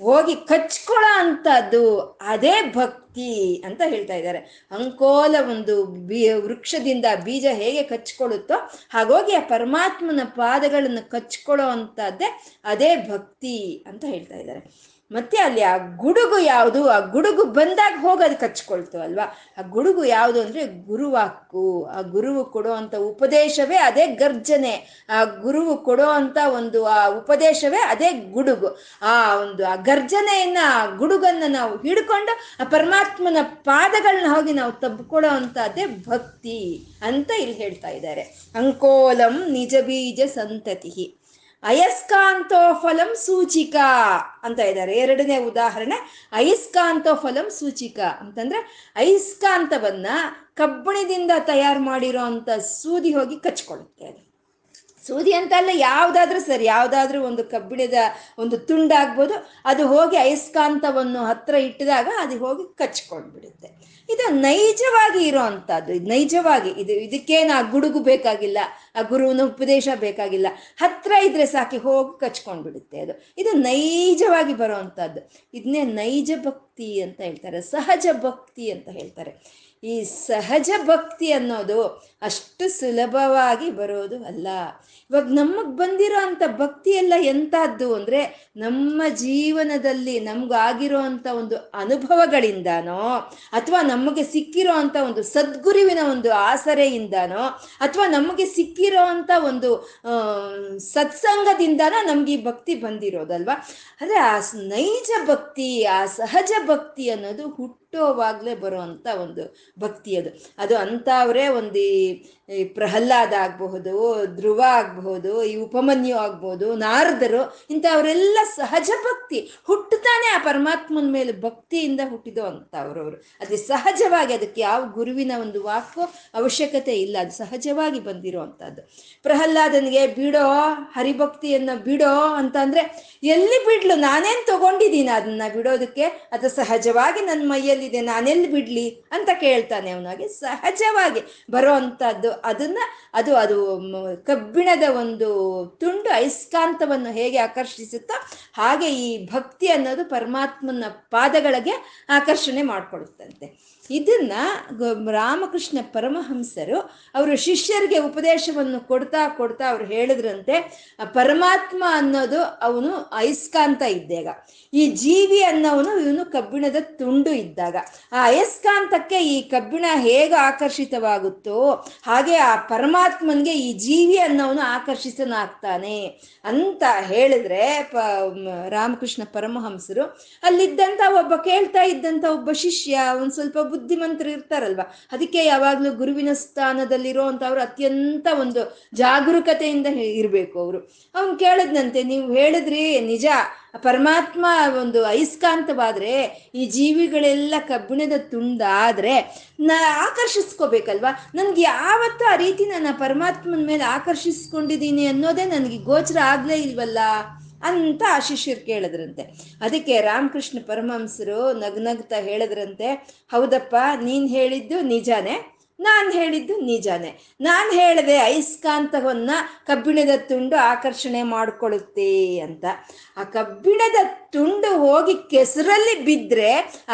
ಹೋಗಿ ಕಚ್ಕೊಳ್ಳೋ ಅಂಥದ್ದು ಅದೇ ಭಕ್ತಿ ಅಂತ ಹೇಳ್ತಾ ಇದ್ದಾರೆ. ಅಂಕೋಲ ಒಂದು ಬೀ, ವೃಕ್ಷದಿಂದ ಬೀಜ ಹೇಗೆ ಕಚ್ಕೊಳ್ಳುತ್ತೋ ಹಾಗೋಗಿ ಆ ಪರಮಾತ್ಮನ ಪಾದಗಳನ್ನು ಕಚ್ಕೊಳ್ಳೋ ಅಂಥದ್ದೇ ಅದೇ ಭಕ್ತಿ ಅಂತ ಹೇಳ್ತಾ ಇದ್ದಾರೆ. ಮತ್ತೆ ಅಲ್ಲಿ ಆ ಗುಡುಗು ಯಾವುದು? ಆ ಗುಡುಗು ಬಂದಾಗ ಹೋಗೋದು ಕಚ್ಕೊಳ್ತು ಅಲ್ವಾ? ಆ ಗುಡುಗು ಯಾವುದು ಅಂದ್ರೆ ಗುರುವಾಕು ಆ ಗುರುವು ಕೊಡೋ ಉಪದೇಶವೇ ಅದೇ ಗರ್ಜನೆ. ಆ ಗುರುವು ಕೊಡೋ ಅಂಥ ಒಂದು ಆ ಉಪದೇಶವೇ ಅದೇ ಗುಡುಗು. ಆ ಒಂದು ಆ ಗರ್ಜನೆಯನ್ನ, ಆ ಗುಡುಗನ್ನ ನಾವು ಹಿಡ್ಕೊಂಡು ಆ ಪರಮಾತ್ಮನ ಪಾದಗಳನ್ನ ಹೋಗಿ ನಾವು ತಬ್ಕೊಳ್ಳೋ ಅದೇ ಭಕ್ತಿ ಅಂತ ಇಲ್ಲಿ ಹೇಳ್ತಾ ಇದ್ದಾರೆ. ಅಂಕೋಲಂ ನಿಜ ಬೀಜ ಸಂತತಿ ಅಯಸ್ಕಾಂತೋ ಫಲಂ ಸೂಚಿಕ ಅಂತ ಇದ್ದಾರೆ. ಎರಡನೇ ಉದಾಹರಣೆ ಅಯಸ್ಕಾಂತೋ ಫಲಂ ಸೂಚಿಕ ಅಂತಂದ್ರೆ ಅಯಸ್ಕಾಂತವನ್ನ ಕಬ್ಬಿಣದಿಂದ ತಯಾರು ಮಾಡಿರೋ ಅಂತ ಸೂದಿ ಹೋಗಿ ಕಚ್ಕೊಳ್ಳುತ್ತೆ ಅದು. ಸೂದಿ ಅಂತ ಅಲ್ಲ, ಯಾವುದಾದ್ರೂ ಸರಿ, ಯಾವುದಾದ್ರೂ ಒಂದು ಕಬ್ಬಿಣದ ಒಂದು ತುಂಡಾಗ್ಬೋದು. ಅದು ಹೋಗಿ ಅಯಸ್ಕಾಂತವನ್ನು ಹತ್ರ ಇಟ್ಟಿದಾಗ ಅದು ಹೋಗಿ ಕಚ್ಕೊಂಡ್ಬಿಡುತ್ತೆ. ಇದು ನೈಜವಾಗಿ ಇರೋ ಅಂಥದ್ದು ಇದು ನೈಜವಾಗಿ ಇದು, ಇದಕ್ಕೇನು ಆ ಗುಡುಗು ಬೇಕಾಗಿಲ್ಲ, ಆ ಗುರುವಿನ ಉಪದೇಶ ಬೇಕಾಗಿಲ್ಲ. ಹತ್ರ ಇದ್ರೆ ಸಾಕಿ ಹೋಗಿ ಕಚ್ಕೊಂಡ್ಬಿಡುತ್ತೆ ಅದು. ಇದು ನೈಜವಾಗಿ ಬರೋ ಅಂಥದ್ದು ಇದನ್ನೇ ನೈಜ ಭಕ್ತಿ ಅಂತ ಹೇಳ್ತಾರೆ, ಸಹಜ ಭಕ್ತಿ ಅಂತ ಹೇಳ್ತಾರೆ. ಈ ಸಹಜ ಭಕ್ತಿ ಅನ್ನೋದು ಅಷ್ಟು ಸುಲಭವಾಗಿ ಬರೋದು ಅಲ್ಲ. ಇವಾಗ ನಮಗೆ ಬಂದಿರೋ ಅಂಥ ಭಕ್ತಿ ಎಲ್ಲ ಎಂಥದ್ದು ಅಂದರೆ ನಮ್ಮ ಜೀವನದಲ್ಲಿ ನಮ್ಗಾಗಿರೋ ಅಂಥ ಒಂದು ಅನುಭವಗಳಿಂದನೋ, ಅಥವಾ ನಮಗೆ ಸಿಕ್ಕಿರೋ ಅಂಥ ಒಂದು ಸದ್ಗುರುವಿನ ಒಂದು ಆಸರೆಯಿಂದನೋ, ಅಥವಾ ನಮಗೆ ಸಿಕ್ಕಿರೋ ಅಂಥ ಒಂದು ಸತ್ಸಂಗದಿಂದನೋ ನಮ್ಗೆ ಈ ಭಕ್ತಿ ಬಂದಿರೋದಲ್ವಾ? ಅಂದರೆ ಆ ನೈಜ ಭಕ್ತಿ, ಆ ಸಹಜ ಭಕ್ತಿ ಅನ್ನೋದು ಹುಟ್ಟೋವಾಗಲೇ ಬರುವಂಥ ಒಂದು ಭಕ್ತಿ ಅದು. ಅದು ಅಂಥವರೇ ಒಂದು ಈ ಪ್ರಹ್ಲಾದ ಆಗಬಹುದು, ಧ್ರುವ ಆಗಬಹುದು, ಈ ಉಪಮನ್ಯು ಆಗ್ಬೋದು ನಾರದರು, ಇಂಥವರೆಲ್ಲ ಸಹಜ ಭಕ್ತಿ. ಹುಟ್ಟುತ್ತಾನೆ ಆ ಪರಮಾತ್ಮನ ಮೇಲೆ ಭಕ್ತಿಯಿಂದ ಹುಟ್ಟಿದೋ ಅಂಥವ್ರವರು ಅದು ಸಹಜವಾಗಿ ಅದಕ್ಕೆ ಯಾವ ಗುರುವಿನ ಒಂದು ವಾಕು ಅವಶ್ಯಕತೆ ಇಲ್ಲ. ಅದು ಸಹಜವಾಗಿ ಬಂದಿರೋ ಅಂಥದ್ದು ಪ್ರಹ್ಲಾದನಿಗೆ ಬಿಡೋ ಹರಿಭಕ್ತಿಯನ್ನು ಬಿಡೋ ಅಂತ ಅಂದ್ರೆ ಎಲ್ಲಿ ಬಿಡ್ಲು? ನಾನೇನು ತಗೊಂಡಿದ್ದೀನಿ ಅದನ್ನ ಬಿಡೋದಕ್ಕೆ? ಅದು ಸಹಜವಾಗಿ ನನ್ನ ಮೈಯಲ್ಲಿದೆ, ನಾನೆಲ್ಲಿ ಬಿಡ್ಲಿ? ಅಂತ ಕೇಳ್ತಾನೆ ಅವನಾಗೆ ಸಹಜವಾಗಿ ಬರೋ ಅಂಥದ್ದು. ಅದನ್ನ ಅದು ಅದು ಕಬ್ಬಿಣದ ಒಂದು ತುಂಡು ಐಸ್ಕಾಂತವನ್ನು ಹೇಗೆ ಆಕರ್ಷಿಸುತ್ತೋ ಹಾಗೆ ಈ ಭಕ್ತಿ ಅನ್ನೋದು ಪರಮಾತ್ಮನ ಪಾದಗಳಿಗೆ ಆಕರ್ಷಣೆ ಮಾಡಿಕೊಡುತ್ತಂತೆ. ಇದನ್ನ ರಾಮಕೃಷ್ಣ ಪರಮಹಂಸರು ಅವರು ಶಿಷ್ಯರಿಗೆ ಉಪದೇಶವನ್ನು ಕೊಡ್ತಾ ಕೊಡ್ತಾ ಅವ್ರು ಹೇಳಿದ್ರಂತೆ ಪರಮಾತ್ಮ ಅನ್ನೋದು ಅವನು ಅಯಸ್ಕಾಂತ ಇದ್ದಾಗ, ಈ ಜೀವಿ ಅನ್ನೋನು ಇವನು ಕಬ್ಬಿಣದ ತುಂಡು ಇದ್ದಾಗ, ಆ ಅಯಸ್ಕಾಂತಕ್ಕೆ ಈ ಕಬ್ಬಿಣ ಹೇಗೆ ಆಕರ್ಷಿತವಾಗುತ್ತೋ ಹಾಗೆ ಆ ಪರಮಾತ್ಮನ್ಗೆ ಈ ಜೀವಿ ಅನ್ನೋನು ಆಕರ್ಷಿತನಾಗ್ತಾನೆ ಅಂತ ಹೇಳಿದ್ರೆ ಪ ರಾಮಕೃಷ್ಣ ಪರಮಹಂಸರು ಅಲ್ಲಿದ್ದಂತ ಒಬ್ಬ ಕೇಳ್ತಾ ಇದ್ದಂತ ಒಬ್ಬ ಶಿಷ್ಯ, ಒಂದು ಸ್ವಲ್ಪ ಬುದ್ಧಿಮಂತರು ಇರ್ತಾರಲ್ವಾ? ಅದಕ್ಕೆ ಯಾವಾಗಲೂ ಗುರುವಿನ ಸ್ಥಾನದಲ್ಲಿರೋ ಅಂತವ್ರು ಅತ್ಯಂತ ಒಂದು ಜಾಗರೂಕತೆಯಿಂದ ಇರಬೇಕು ಅವರು. ಅವ್ನು ಕೇಳಿದ್ನಂತೆ, ನೀವು ಹೇಳಿದ್ರಿ, ನಿಜ. ಪರಮಾತ್ಮ ಒಂದು ಅಯಸ್ಕಾಂತವಾದ್ರೆ ಈ ಜೀವಿಗಳೆಲ್ಲ ಕಬ್ಬಿಣದ ತುಂಡಾದ್ರೆ, ನಾ ಆಕರ್ಷಿಸ್ಕೋಬೇಕಲ್ವಾ? ನನ್ಗೆ ಯಾವತ್ತೂ ಆ ರೀತಿ ನಾನು ಪರಮಾತ್ಮನ ಮೇಲೆ ಆಕರ್ಷಿಸ್ಕೊಂಡಿದ್ದೀನಿ ಅನ್ನೋದೇ ನನಗೆ ಗೋಚರ ಆಗಲೇ ಇಲ್ವಲ್ಲ? ಅಂತ ಆ ಶಿಷ್ಯರು ಕೇಳಿದ್ರಂತೆ. ಅದಕ್ಕೆ ರಾಮಕೃಷ್ಣ ಪರಮಹಂಸರು ನಗ್ನಗ್ತಾ ಹೇಳಿದ್ರಂತೆ, ಹೌದಪ್ಪ, ನೀನು ಹೇಳಿದ್ದು ನಿಜಾನೇ, ನಾನು ಹೇಳಿದ್ದು ನಿಜಾನೇ. ನಾನು ಹೇಳಿದೆ ಐಸ್ಕಾಂತವನ್ನ ಕಬ್ಬಿಣದ ತುಂಡು ಆಕರ್ಷಣೆ ಮಾಡಿಕೊಳ್ಳುತ್ತೆ ಅಂತ. ಆ ಕಬ್ಬಿಣದ ತುಂಡು ಹೋಗಿ ಕೆಸರಲ್ಲಿ ಬಿದ್ದರೆ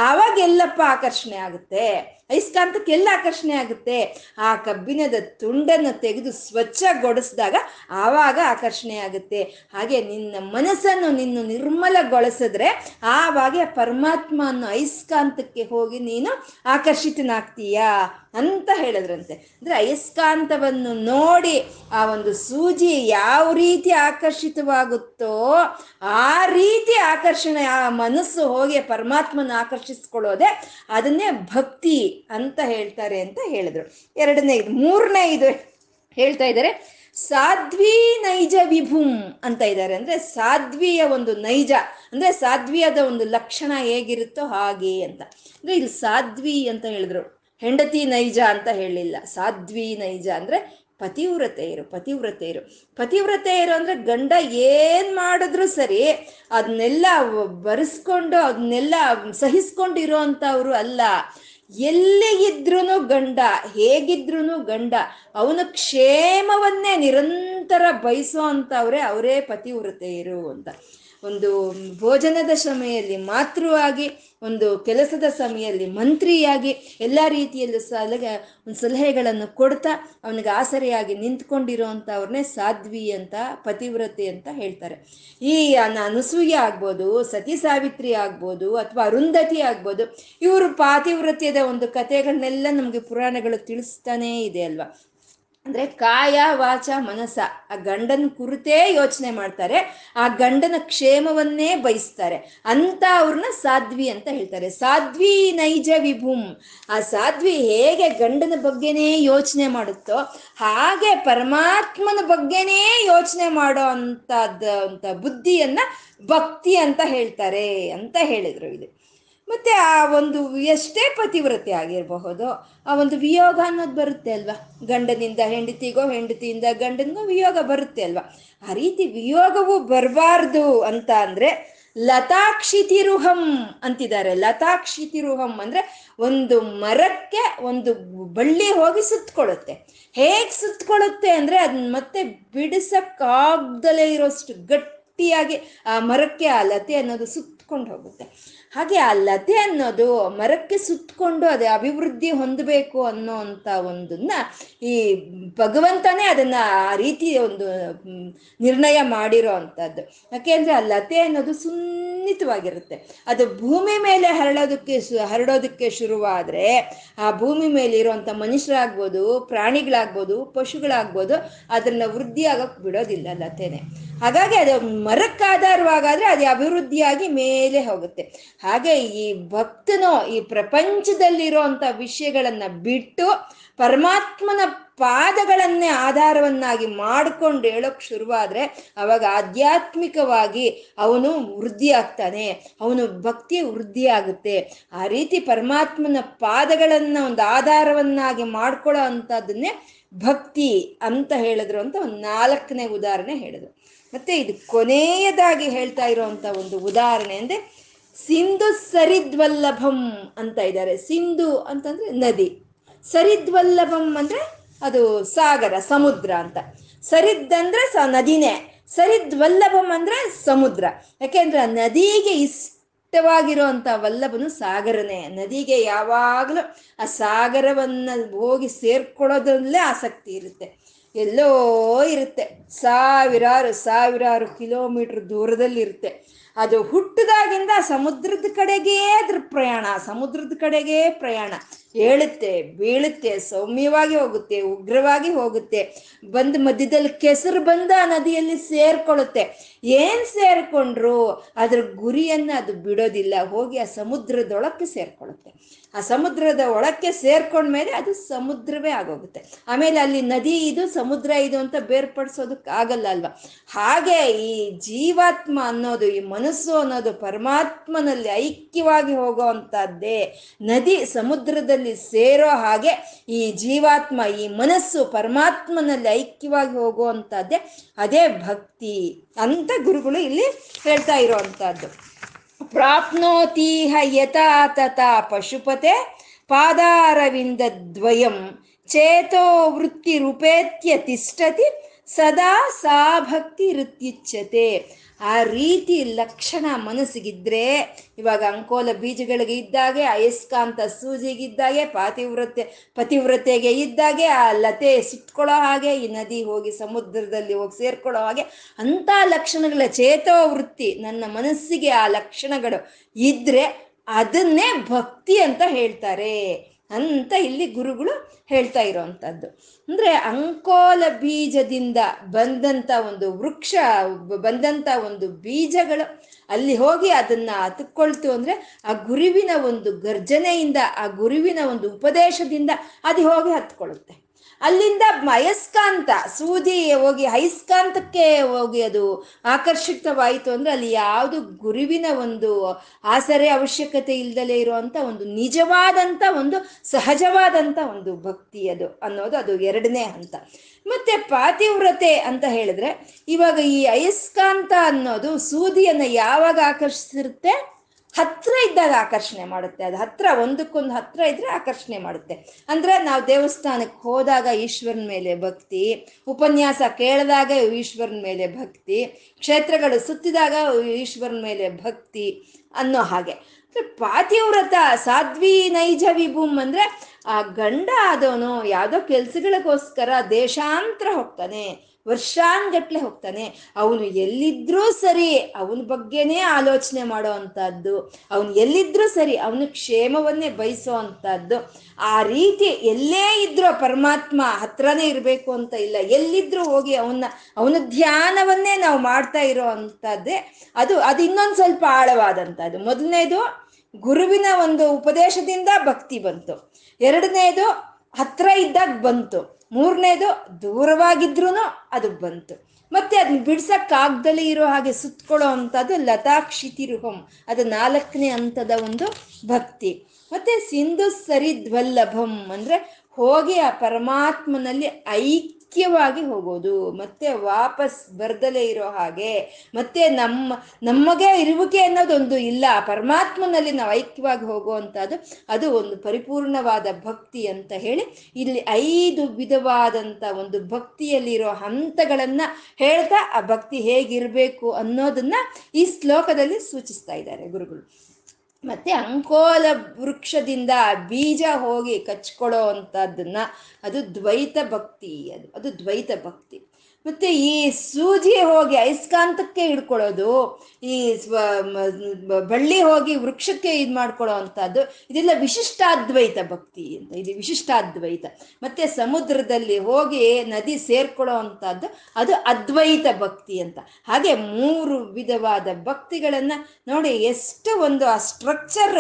ಆವಾಗ ಎಲ್ಲಪ್ಪ ಆಕರ್ಷಣೆ ಆಗುತ್ತೆ. ಐಸ್ಕಾಂತಕ್ಕೆಲ್ಲ ಆಕರ್ಷಣೆ ಆಗುತ್ತೆ. ಆ ಕಬ್ಬಿಣದ ತುಂಡನ್ನು ತೆಗೆದು ಸ್ವಚ್ಛಗೊಳಿಸಿದಾಗ ಆವಾಗ ಆಕರ್ಷಣೆ ಆಗುತ್ತೆ. ಹಾಗೆ ನಿನ್ನ ಮನಸ್ಸನ್ನು ನಿನ್ನ ನಿರ್ಮಲಗೊಳಿಸಿದ್ರೆ ಆವಾಗ ಪರಮಾತ್ಮ ಅನ್ನೋ ಐಸ್ಕಾಂತಕ್ಕೆ ಹೋಗಿ ನೀನು ಆಕರ್ಷಿತನಾಗ್ತೀಯಾ ಅಂತ ಹೇಳಿದ್ರಂತೆ. ಅಂದ್ರೆ ಅಯಸ್ಕಾಂತವನ್ನು ನೋಡಿ ಆ ಒಂದು ಸೂಜಿ ಯಾವ ರೀತಿ ಆಕರ್ಷಿತವಾಗುತ್ತೋ ಆ ರೀತಿ ಆಕರ್ಷಣೆ, ಆ ಮನಸ್ಸು ಹೋಗಿ ಪರಮಾತ್ಮನ ಆಕರ್ಷಿಸ್ಕೊಳ್ಳೋದೆ ಅದನ್ನೇ ಭಕ್ತಿ ಅಂತ ಹೇಳ್ತಾರೆ ಅಂತ ಹೇಳಿದ್ರು. ಎರಡನೇ ಇದು ಮೂರನೇ ಇದು ಹೇಳ್ತಾ ಇದ್ದಾರೆ, ಸಾಧ್ವಿ ನೈಜ ವಿಭುಂ ಅಂತ ಇದ್ದಾರೆ. ಅಂದ್ರೆ ಸಾಧ್ವಿಯ ಒಂದು ನೈಜ, ಅಂದ್ರೆ ಸಾಧ್ವಿಯಾದ ಒಂದು ಲಕ್ಷಣ ಹೇಗಿರುತ್ತೋ ಹಾಗೆ ಅಂತ. ಅಂದ್ರೆ ಇಲ್ಲಿ ಸಾಧ್ವಿ ಅಂತ ಹೇಳಿದ್ರು. ಹೆಂಡತಿ ನೈಜ ಅಂತ ಹೇಳಿಲ್ಲ ಸಾಧ್ವಿ ನೈಜ ಅಂದ್ರೆ ಪತಿವ್ರತೆಯರು ಪತಿವ್ರತೆಯರು ಪತಿವ್ರತೆಯರು ಅಂದ್ರೆ ಗಂಡ ಏನ್ ಮಾಡಿದ್ರು ಸರಿ ಅದನ್ನೆಲ್ಲ ಬರೆಸ್ಕೊಂಡು ಅದನ್ನೆಲ್ಲ ಸಹಿಸ್ಕೊಂಡಿರೋ ಅಂತವ್ರು ಅಲ್ಲ. ಎಲ್ಲಿ ಇದ್ರೂ ಗಂಡ ಹೇಗಿದ್ರೂ ಗಂಡ, ಅವನ ಕ್ಷೇಮವನ್ನೇ ನಿರಂತರ ಬಯಸೋ ಅಂತವ್ರೆ ಅವರೇ ಪತಿವ್ರತೆಯರು ಅಂತ. ಒಂದು ಭೋಜನದ ಸಮಯದಲ್ಲಿ ಮಾತೃವಾಗಿ, ಒಂದು ಕೆಲಸದ ಸಮಯದಲ್ಲಿ ಮಂತ್ರಿಯಾಗಿ ಎಲ್ಲ ರೀತಿಯಲ್ಲೂ ಸಲಹೆ ಒಂದು ಸಲಹೆಗಳನ್ನು ಕೊಡ್ತಾ ಅವನಿಗೆ ಆಸರೆಯಾಗಿ ನಿಂತ್ಕೊಂಡಿರೋಂಥವ್ರನ್ನೇ ಸಾಧ್ವಿ ಅಂತ, ಪತಿವ್ರತೆ ಅಂತ ಹೇಳ್ತಾರೆ. ಈ ಅನಸೂಯ ಆಗ್ಬೋದು, ಸತಿ ಸಾವಿತ್ರಿ ಆಗ್ಬೋದು, ಅಥವಾ ಅರುಂಧತಿ ಆಗ್ಬೋದು, ಇವರು ಪಾತಿವ್ರತ್ಯದ ಒಂದು ಕಥೆಗಳನ್ನೆಲ್ಲ ನಮಗೆ ಪುರಾಣಗಳು ತಿಳಿಸ್ತಾನೇ ಇದೆ ಅಲ್ವಾ? ಅಂದ್ರೆ ಕಾಯ, ವಾಚ, ಮನಸ ಆ ಗಂಡನ ಕುರಿತೇ ಯೋಚನೆ ಮಾಡ್ತಾರೆ. ಆ ಗಂಡನ ಕ್ಷೇಮವನ್ನೇ ಬಯಸ್ತಾರೆ. ಅಂತ ಅವ್ರನ್ನ ಸಾಧ್ವಿ ಅಂತ ಹೇಳ್ತಾರೆ. ಸಾಧ್ವಿ ನೈಜ ವಿಭುಂ. ಆ ಸಾಧ್ವಿ ಹೇಗೆ ಗಂಡನ ಬಗ್ಗೆನೇ ಯೋಚನೆ ಮಾಡುತ್ತೋ, ಹಾಗೆ ಪರಮಾತ್ಮನ ಬಗ್ಗೆನೇ ಯೋಚನೆ ಮಾಡೋ ಅಂತದ ಅಂತ ಬುದ್ಧಿಯನ್ನ ಭಕ್ತಿ ಅಂತ ಹೇಳ್ತಾರೆ ಅಂತ ಹೇಳಿದ್ರು ಇದು. ಮತ್ತೆ ಆ ಒಂದು ಎಷ್ಟೇ ಪತಿವ್ರತೆ ಆಗಿರಬಹುದು, ಆ ಒಂದು ವಿಯೋಗ ಅನ್ನೋದು ಬರುತ್ತೆ ಅಲ್ವಾ? ಗಂಡನಿಂದ ಹೆಂಡತಿಗೋ ಹೆಂಡತಿಯಿಂದ ಗಂಡನಿಗೋ ವಿಯೋಗ ಬರುತ್ತೆ ಅಲ್ವಾ? ಆ ರೀತಿ ವಿಯೋಗವು ಬರಬಾರ್ದು ಅಂತ ಅಂದ್ರೆ ಲತಾಕ್ಷಿತಿರುಹಂ ಅಂತಿದ್ದಾರೆ. ಲತಾಕ್ಷಿತಿರುಹಂ ಅಂದ್ರೆ ಒಂದು ಮರಕ್ಕೆ ಒಂದು ಬಳ್ಳಿ ಹೋಗಿ ಸುತ್ತಕೊಳ್ಳುತ್ತೆ ಹೇಗೆ ಸುತ್ತಕೊಳ್ಳುತ್ತೆ ಅಂದ್ರೆ ಅದನ್ನ ಮತ್ತೆ ಬಿಡಿಸಕ್ಕಾಗ್ದಲೇ ಇರೋಷ್ಟು ಗಟ್ಟಿಯಾಗಿ ಆ ಮರಕ್ಕೆ ಆ ಲತೆ ಅನ್ನೋದು ಸುತ್ತಕೊಂಡು ಹೋಗುತ್ತೆ. ಹಾಗೆ ಆ ಲತೆ ಅನ್ನೋದು ಮರಕ್ಕೆ ಸುತ್ತಕೊಂಡು ಅದು ಅಭಿವೃದ್ಧಿ ಹೊಂದಬೇಕು ಅನ್ನೋ ಅಂತ ಒಂದನ್ನ ಈ ಭಗವಂತನೇ ಅದನ್ನ ಆ ರೀತಿ ಒಂದು ನಿರ್ಣಯ ಮಾಡಿರೋ ಅಂಥದ್ದು. ಯಾಕೆಂದ್ರೆ ಆ ಲತೆ ಅನ್ನೋದು ಸುನ್ನಿತವಾಗಿರುತ್ತೆ. ಅದು ಭೂಮಿ ಮೇಲೆ ಹರಡೋದಕ್ಕೆ ಹರಡೋದಕ್ಕೆ ಶುರುವಾದ್ರೆ ಆ ಭೂಮಿ ಮೇಲೆ ಇರುವಂತ ಮನುಷ್ಯರಾಗ್ಬೋದು, ಪ್ರಾಣಿಗಳಾಗ್ಬೋದು, ಪಶುಗಳಾಗ್ಬೋದು, ಅದನ್ನ ವೃದ್ಧಿ ಬಿಡೋದಿಲ್ಲ ಲತೆನೆ. ಹಾಗಾಗಿ ಅದು ಮರಕ್ಕೆ ಆಧಾರವಾಗಾದ್ರೆ ಅದು ಅಭಿವೃದ್ಧಿಯಾಗಿ ಮೇಲೆ ಹೋಗುತ್ತೆ. ಹಾಗೆ ಈ ಭಕ್ತನು ಈ ಪ್ರಪಂಚದಲ್ಲಿರುವಂತ ವಿಷಯಗಳನ್ನ ಬಿಟ್ಟು ಪರಮಾತ್ಮನ ಪಾದಗಳನ್ನೇ ಆಧಾರವನ್ನಾಗಿ ಮಾಡಿಕೊಂಡು ಹೇಳೋಕ್ ಶುರುವಾದರೆ ಅವಾಗ ಆಧ್ಯಾತ್ಮಿಕವಾಗಿ ಅವನು ವೃದ್ಧಿ ಆಗ್ತಾನೆ ಅವನು ಭಕ್ತಿ ವೃದ್ಧಿ ಆಗುತ್ತೆ ಆ ರೀತಿ ಪರಮಾತ್ಮನ ಪಾದಗಳನ್ನ ಒಂದು ಆಧಾರವನ್ನಾಗಿ ಮಾಡ್ಕೊಳ್ಳೋ ಅಂಥದ್ದನ್ನೇ ಭಕ್ತಿ ಅಂತ ಹೇಳಿದ್ರು ಅಂತ ಒಂದು ನಾಲ್ಕನೇ ಉದಾಹರಣೆ ಹೇಳಿದ್ರು. ಮತ್ತೆ ಇದು ಕೊನೆಯದಾಗಿ ಹೇಳ್ತಾ ಇರುವಂತ ಒಂದು ಉದಾಹರಣೆ ಅಂದ್ರೆ ಸಿಂಧು ಸರಿದ್ವಲ್ಲಭಂ ಅಂತ ಇದ್ದಾರೆ. ಸಿಂಧು ಅಂತಂದ್ರೆ ನದಿ. ಸರಿದ್ವಲ್ಲಭಂ ಅಂದ್ರೆ ಅದು ಸಾಗರ, ಸಮುದ್ರ ಅಂತ. ಸರಿದ್ ಅಂದ್ರೆ ಸ ನದಿನೇ. ಸರಿದ್ವಲ್ಲಭಂ ಅಂದ್ರೆ ಸಮುದ್ರ. ಯಾಕೆಂದ್ರೆ ನದಿಗೆ ಇಷ್ಟವಾಗಿರುವಂತ ವಲ್ಲಭನು ಸಾಗರನೇ. ನದಿಗೆ ಯಾವಾಗಲೂ ಆ ಸಾಗರವನ್ನ ಹೋಗಿ ಸೇರ್ಕೊಳ್ಳೋದ್ರಲ್ಲೇ ಆಸಕ್ತಿ ಇರುತ್ತೆ. ಎಲ್ಲೋ ಇರುತ್ತೆ. ಸಾವಿರಾರು ಸಾವಿರಾರು ಕಿಲೋಮೀಟರ್ ದೂರದಲ್ಲಿ ಇರುತ್ತೆ ಅದು ಹುಟ್ಟಿದಾಗಿಂದ ಸಮುದ್ರದ ಕಡೆಗೇ ಅದ್ರ ಪ್ರಯಾಣ, ಸಮುದ್ರದ ಕಡೆಗೇ ಪ್ರಯಾಣ. ಏಳುತ್ತೆ ಬೀಳುತ್ತೆ, ಸೌಮ್ಯವಾಗಿ ಹೋಗುತ್ತೆ, ಉಗ್ರವಾಗಿ ಹೋಗುತ್ತೆ. ಬಂದು ಮಧ್ಯದಲ್ಲಿ ಕೆಸರು ಬಂದ ಆ ನದಿಯಲ್ಲಿ ಸೇರ್ಕೊಳ್ಳುತ್ತೆ. ಏನ್ ಸೇರ್ಕೊಂಡ್ರು? ಅದ್ರ ಗುರಿಯನ್ನ ಅದು ಬಿಡೋದಿಲ್ಲ. ಹೋಗಿ ಆ ಸಮುದ್ರದೊಳಕ್ಕೆ ಸೇರ್ಕೊಳ್ಳುತ್ತೆ. ಆ ಸಮುದ್ರದ ಒಳಕ್ಕೆ ಸೇರ್ಕೊಂಡ್ಮೇಲೆ ಅದು ಸಮುದ್ರವೇ ಆಗೋಗುತ್ತೆ. ಆಮೇಲೆ ಅಲ್ಲಿ ನದಿ ಇದು, ಸಮುದ್ರ ಇದು ಅಂತ ಬೇರ್ಪಡಿಸೋದಕ್ಕೆ ಆಗಲ್ಲ ಅಲ್ವಾ? ಹಾಗೆ ಈ ಜೀವಾತ್ಮ ಅನ್ನೋದು, ಈ ಮನಸ್ಸು ಅನ್ನೋದು ಪರಮಾತ್ಮನಲ್ಲಿ ಐಕ್ಯವಾಗಿ ಹೋಗೋವಂಥದ್ದೇ ನದಿ ಸಮುದ್ರದಲ್ಲಿ ಸೇರೋ ಹಾಗೆ ಈ ಜೀವಾತ್ಮ, ಈ ಮನಸ್ಸು ಪರಮಾತ್ಮನಲ್ಲಿ ಐಕ್ಯವಾಗಿ ಹೋಗುವಂಥದ್ದೇ ಅದೇ ಭಕ್ತಿ ಅಂತ ಗುರುಗಳು ಇಲ್ಲಿ ಹೇಳ್ತಾ ಇರುವಂತಹದ್ದು ಪ್ರಾಪ್ನೋತೀಹ ಯಥಾ ತಥಾ ಪಶುಪತೆ ಪಾದಾರವಿಂದ ದ್ವಯಂ ಚೇತೋ ವೃತ್ತಿ ರೂಪೇತ್ಯ ತಿಷ್ಟತಿ ಸದಾ ಸಾ ಭಕ್ತಿ ವೃತ್ತಿಚ್ಯತೆ ಆ ರೀತಿ ಲಕ್ಷಣ ಮನಸ್ಸಿಗಿದ್ರೆ ಇವಾಗ ಅಂಕೋಲ ಬೀಜಗಳಿಗೆ ಇದ್ದಾಗೆ, ಅಯಸ್ಕಾಂತ ಸೂಜಿಗಿದ್ದಾಗೆ ಪಾತಿವ್ರತೆ, ಪತಿವ್ರತೆಗೆ ಇದ್ದಾಗೆ, ಆ ಲತೆ ಸುಟ್ಕೊಳ್ಳೋ ಹಾಗೆ, ಈ ನದಿ ಹೋಗಿ ಸಮುದ್ರದಲ್ಲಿ ಹೋಗಿ ಸೇರ್ಕೊಳ್ಳೋ ಹಾಗೆ, ಅಂಥ ಲಕ್ಷಣಗಳ ಚೇತೋ ವೃತ್ತಿ ನನ್ನ ಮನಸ್ಸಿಗೆ ಆ ಲಕ್ಷಣಗಳು ಇದ್ರೆ ಅದನ್ನೇ ಭಕ್ತಿ ಅಂತ ಹೇಳ್ತಾರೆ. ಅಂತ ಇಲ್ಲಿ ಗುರುಗಳು ಹೇಳ್ತಾ ಇರೋವಂಥದ್ದು ಅಂದರೆ ಅಂಕೋಲ ಬೀಜದಿಂದ ಬಂದಂಥ ಒಂದು ವೃಕ್ಷ ಬಂದಂಥ ಒಂದು ಬೀಜಗಳು ಅಲ್ಲಿ ಹೋಗಿ ಅದನ್ನು ಹತ್ಕೊಳ್ತು ಅಂದರೆ ಆ ಗುರುವಿನ ಒಂದು ಗರ್ಜನೆಯಿಂದ, ಆ ಗುರುವಿನ ಒಂದು ಉಪದೇಶದಿಂದ ಅದು ಹೋಗಿ ಹತ್ಕೊಳ್ಳುತ್ತೆ. ಅಲ್ಲಿಂದ ಅಯಸ್ಕಾಂತ ಸೂಜಿ ಹೋಗಿ ಅಯಸ್ಕಾಂತಕ್ಕೆ ಹೋಗಿ ಅದು ಆಕರ್ಷಿತವಾಯಿತು ಅಂದ್ರೆ ಅಲ್ಲಿ ಯಾವುದು ಗುರುವಿನ ಒಂದು ಆಸರೆ ಅವಶ್ಯಕತೆ ಇಲ್ದಲೆ ಇರುವಂತ ಒಂದು ನಿಜವಾದಂತ ಒಂದು ಸಹಜವಾದಂತ ಒಂದು ಭಕ್ತಿ ಅದು ಅನ್ನೋದು ಅದು ಎರಡನೇ ಹಂತ. ಮತ್ತೆ ಪಾತಿವ್ರತೆ ಅಂತ ಹೇಳಿದ್ರೆ ಇವಾಗ ಈ ಅಯಸ್ಕಾಂತ ಅನ್ನೋದು ಸೂದಿಯನ್ನ ಯಾವಾಗ ಆಕರ್ಷಿಸಿರುತ್ತೆ? ಹತ್ರ ಇದ್ದಾಗ ಆಕರ್ಷಣೆ ಮಾಡುತ್ತೆ. ಅದು ಹತ್ರ, ಒಂದಕ್ಕೊಂದು ಹತ್ರ ಇದ್ರೆ ಆಕರ್ಷಣೆ ಮಾಡುತ್ತೆ. ಅಂದ್ರೆ ನಾವು ದೇವಸ್ಥಾನಕ್ಕೆ ಹೋದಾಗ ಈಶ್ವರನ ಮೇಲೆ ಭಕ್ತಿ, ಉಪನ್ಯಾಸ ಕೇಳಿದಾಗ ಈಶ್ವರನ ಮೇಲೆ ಭಕ್ತಿ, ಕ್ಷೇತ್ರಗಳು ಸುತ್ತಿದಾಗ ಈಶ್ವರನ ಮೇಲೆ ಭಕ್ತಿ ಅನ್ನೋ ಹಾಗೆ. ಪಾತಿವ್ರತ, ಸಾಧ್ವಿ ನೈಜ ವಿಭೂಮ್ ಅಂದ್ರೆ ಆ ಗಂಡ ಆದವನು ಯಾವುದೋ ಕೆಲಸಗಳಿಗೋಸ್ಕರ ದೇಶಾಂತರ ಹೋಗ್ತಾನೆ. ವರ್ಷಾನ್ಗಟ್ಲೆ ಹೋಗ್ತಾನೆ. ಅವನು ಎಲ್ಲಿದ್ರೂ ಸರಿ ಅವನ ಬಗ್ಗೆನೇ ಆಲೋಚನೆ ಮಾಡೋ ಅಂಥದ್ದು, ಅವನು ಎಲ್ಲಿದ್ರೂ ಸರಿ ಅವನ ಕ್ಷೇಮವನ್ನೇ ಬಯಸೋ ಅಂಥದ್ದು, ಆ ರೀತಿ ಎಲ್ಲೇ ಇದ್ರೂ ಪರಮಾತ್ಮ ಹತ್ರನೇ ಇರಬೇಕು ಅಂತ ಇಲ್ಲ. ಎಲ್ಲಿದ್ರೂ ಹೋಗಿ ಅವನ್ನ, ಅವನ ಧ್ಯಾನವನ್ನೇ ನಾವು ಮಾಡ್ತಾ ಇರೋ ಅಂಥದ್ದೇ, ಅದು ಅದು ಇನ್ನೊಂದು ಸ್ವಲ್ಪ ಆಳವಾದಂಥದ್ದು. ಮೊದಲನೇದು ಗುರುವಿನ ಒಂದು ಉಪದೇಶದಿಂದ ಭಕ್ತಿ ಬಂತು. ಎರಡನೇದು ಹತ್ರ ಇದ್ದಾಗ ಬಂತು. ಮೂರನೇದು ದೂರವಾಗಿದ್ರೂ ಅದು ಬಂತು. ಮತ್ತೆ ಅದನ್ನ ಬಿಡ್ಸಕ್ಕಾಗ್ದಲೇ ಇರೋ ಹಾಗೆ ಸುತ್ಕೊಳ್ಳೋ ಅಂಥದ್ದು ಲತಾಕ್ಷಿತಿರುಹಂ ಅದು ನಾಲ್ಕನೇ ಹಂತದ ಒಂದು ಭಕ್ತಿ. ಮತ್ತೆ ಸಿಂಧು ಸರಿದ್ವಲ್ಲಭಂ ಅಂದ್ರೆ ಹೋಗಿ ಆ ಪರಮಾತ್ಮನಲ್ಲಿ ಐಕ್ಯವಾಗಿ ಹೋಗೋದು. ಮತ್ತೆ ವಾಪಸ್ ಬರ್ದಲೇ ಇರೋ ಹಾಗೆ, ಮತ್ತೆ ನಮ್ಮ ನಮಗೆ ಇರುವಿಕೆ ಅನ್ನೋದೊಂದು ಇಲ್ಲ. ಪರಮಾತ್ಮನಲ್ಲಿ ನಾವು ಐಕ್ಯವಾಗಿ ಹೋಗುವಂಥದ್ದು, ಅದು ಒಂದು ಪರಿಪೂರ್ಣವಾದ ಭಕ್ತಿ ಅಂತ ಹೇಳಿ, ಇಲ್ಲಿ ಐದು ವಿಧವಾದಂಥ ಒಂದು ಭಕ್ತಿಯಲ್ಲಿರೋ ಹಂತಗಳನ್ನು ಹೇಳ್ತಾ, ಆ ಭಕ್ತಿ ಹೇಗಿರಬೇಕು ಅನ್ನೋದನ್ನ ಈ ಶ್ಲೋಕದಲ್ಲಿ ಸೂಚಿಸ್ತಾ ಇದ್ದಾರೆ ಗುರುಗಳು. ಮತ್ತೆ ಅಂಕೋಲ ವೃಕ್ಷದಿಂದ ಬೀಜ ಹೋಗಿ ಕಚ್ಕೊಳ್ಳೋ ಅದು ದ್ವೈತ ಭಕ್ತಿ ಅದು ಅದು ದ್ವೈತ ಭಕ್ತಿ. ಮತ್ತೆ ಈ ಸೂಜಿ ಹೋಗಿ ಅಯಸ್ಕಾಂತಕ್ಕೆ ಹಿಡ್ಕೊಳ್ಳೋದು, ಈ ಸ್ವ ಬಳ್ಳಿ ಹೋಗಿ ವೃಕ್ಷಕ್ಕೆ ಇದು ಮಾಡ್ಕೊಳ್ಳೋ ಅಂಥದ್ದು, ಇದೆಲ್ಲ ವಿಶಿಷ್ಟಾದ್ವೈತ ಭಕ್ತಿ ಅಂತ, ಇದು ವಿಶಿಷ್ಟಾದ್ವೈತ. ಮತ್ತೆ ಸಮುದ್ರದಲ್ಲಿ ಹೋಗಿ ನದಿ ಸೇರ್ಕೊಳ್ಳೋ ಅಂಥದ್ದು, ಅದು ಅದ್ವೈತ ಭಕ್ತಿ ಅಂತ. ಹಾಗೆ ಮೂರು ವಿಧವಾದ ಭಕ್ತಿಗಳನ್ನ ನೋಡಿ ಎಷ್ಟು ಒಂದು ಆ ಸ್ಟ್ರಕ್ಚರ್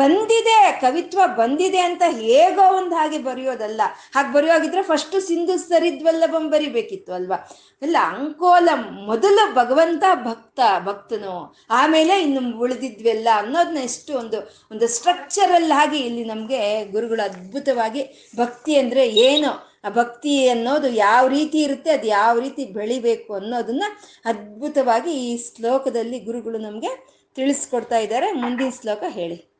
ಬಂದಿದೆ, ಕವಿತ್ವ ಬಂದಿದೆ ಅಂತ ಹೇಗೋ ಒಂದು ಹಾಗೆ ಬರೆಯೋದಲ್ಲ. ಹಾಗೆ ಬರೆಯೋಗಿದ್ರೆ ಫಸ್ಟ್ ಸಿಂಧು ಸರಿದ್ವಲ್ಲಭಂ ಬರಿಬೇಕಿತ್ತು ಅಲ್ವಾ? ಎಲ್ಲ ಅಂಕೋಲ ಮೊದಲು ಭಗವಂತ ಭಕ್ತ, ಭಕ್ತನು. ಆಮೇಲೆ ಇನ್ನು ಉಳಿದಿದ್ವೆಲ್ಲ ಅನ್ನೋದನ್ನ ಎಷ್ಟು ಒಂದು ಒಂದು ಸ್ಟ್ರಕ್ಚರಲ್ ಆಗಿ ಇಲ್ಲಿ ನಮಗೆ ಗುರುಗಳು ಅದ್ಭುತವಾಗಿ ಭಕ್ತಿ ಅಂದ್ರೆ ಏನು? ಆ ಭಕ್ತಿ ಅನ್ನೋದು ಯಾವ ರೀತಿ ಇರುತ್ತೆ, ಅದು ಯಾವ ರೀತಿ ಬೆಳಿಬೇಕು ಅನ್ನೋದನ್ನ ಅದ್ಭುತವಾಗಿ ಈ ಶ್ಲೋಕದಲ್ಲಿ ಗುರುಗಳು ನಮಗೆ ತಿಳಿಸ್ಕೊಡ್ತಾ ಇದ್ದಾರೆ. ಮುಂದಿನ ಶ್ಲೋಕ ಹೇಳಿ.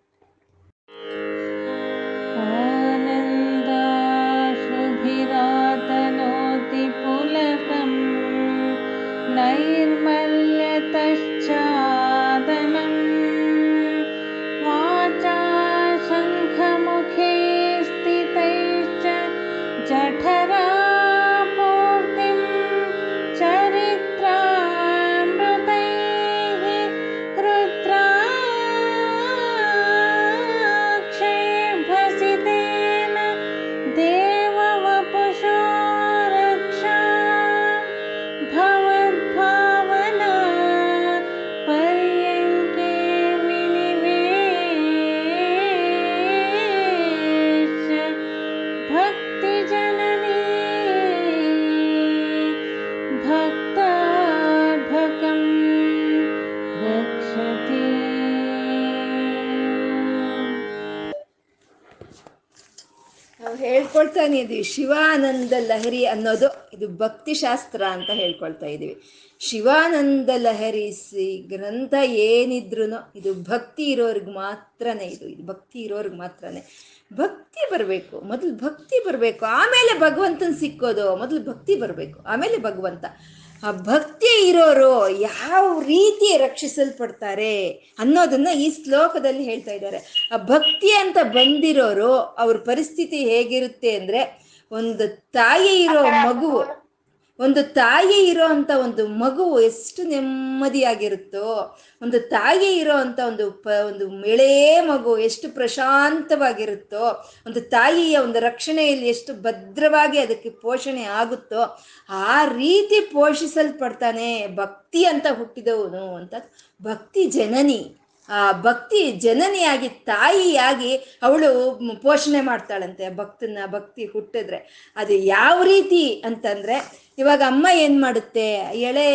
ಹೇಳ್ಕೊಳ್ತಾನೆ ಶಿವಾನಂದ ಲಹರಿ ಅನ್ನೋದು ಇದು ಭಕ್ತಿ ಶಾಸ್ತ್ರ ಅಂತ ಹೇಳ್ಕೊಳ್ತಾ ಇದೀವಿ. ಶಿವಾನಂದ ಲಹರಿ ಸಿ ಗ್ರಂಥ ಏನಿದ್ರು ಇದು ಭಕ್ತಿ ಇರೋರ್ಗೆ ಮಾತ್ರನೇ ಇದು. ಇದು ಭಕ್ತಿ ಇರೋರ್ಗೆ ಮಾತ್ರನೇ. ಭಕ್ತಿ ಬರಬೇಕು. ಮೊದಲು ಭಕ್ತಿ ಬರಬೇಕು. ಆಮೇಲೆ ಭಗವಂತನ ಸಿಕ್ಕೋದು. ಮೊದಲು ಭಕ್ತಿ ಬರಬೇಕು. ಆಮೇಲೆ ಭಗವಂತ. ಆ ಭಕ್ತಿ ಇರೋರು ಯಾವ ರೀತಿ ರಕ್ಷಿಸಲ್ಪಡ್ತಾರೆ ಅನ್ನೋದನ್ನ ಈ ಶ್ಲೋಕದಲ್ಲಿ ಹೇಳ್ತಾ ಇದ್ದಾರೆ. ಆ ಭಕ್ತಿ ಅಂತ ಬಂದಿರೋರು ಅವ್ರ ಪರಿಸ್ಥಿತಿ ಹೇಗಿರುತ್ತೆ ಅಂದ್ರೆ ಒಂದು ತಾಯಿ ಇರೋ ಮಗು ಒಂದು ತಾಯಿ ಇರೋ ಅಂತ ಒಂದು ಮಗು ಎಷ್ಟು ನೆಮ್ಮದಿಯಾಗಿರುತ್ತೋ, ಒಂದು ತಾಯಿ ಇರೋ ಅಂತ ಒಂದು ಪ, ಒಂದು ಎಳೇ ಮಗು ಎಷ್ಟು ಪ್ರಶಾಂತವಾಗಿರುತ್ತೋ, ಒಂದು ತಾಯಿಯ ಒಂದು ರಕ್ಷಣೆಯಲ್ಲಿ ಎಷ್ಟು ಭದ್ರವಾಗಿ ಅದಕ್ಕೆ ಪೋಷಣೆ ಆಗುತ್ತೋ, ಆ ರೀತಿ ಪೋಷಿಸಲ್ಪಡ್ತಾನೆ ಭಕ್ತಿ ಅಂತ ಹುಟ್ಟಿದವನು ಅಂತ ಭಕ್ತಿ ಜನನಿ. ಆ ಭಕ್ತಿ ಜನನಿಯಾಗಿ, ತಾಯಿಯಾಗಿ ಅವಳು ಪೋಷಣೆ ಮಾಡ್ತಾಳಂತೆ. ಭಕ್ತನ ಭಕ್ತಿ ಹುಟ್ಟಿದ್ರೆ ಅದು ಯಾವ ರೀತಿ ಅಂತಂದ್ರೆ, ಇವಾಗ ಅಮ್ಮ ಏನ್ ಮಾಡುತ್ತೆ? ಎಳೆ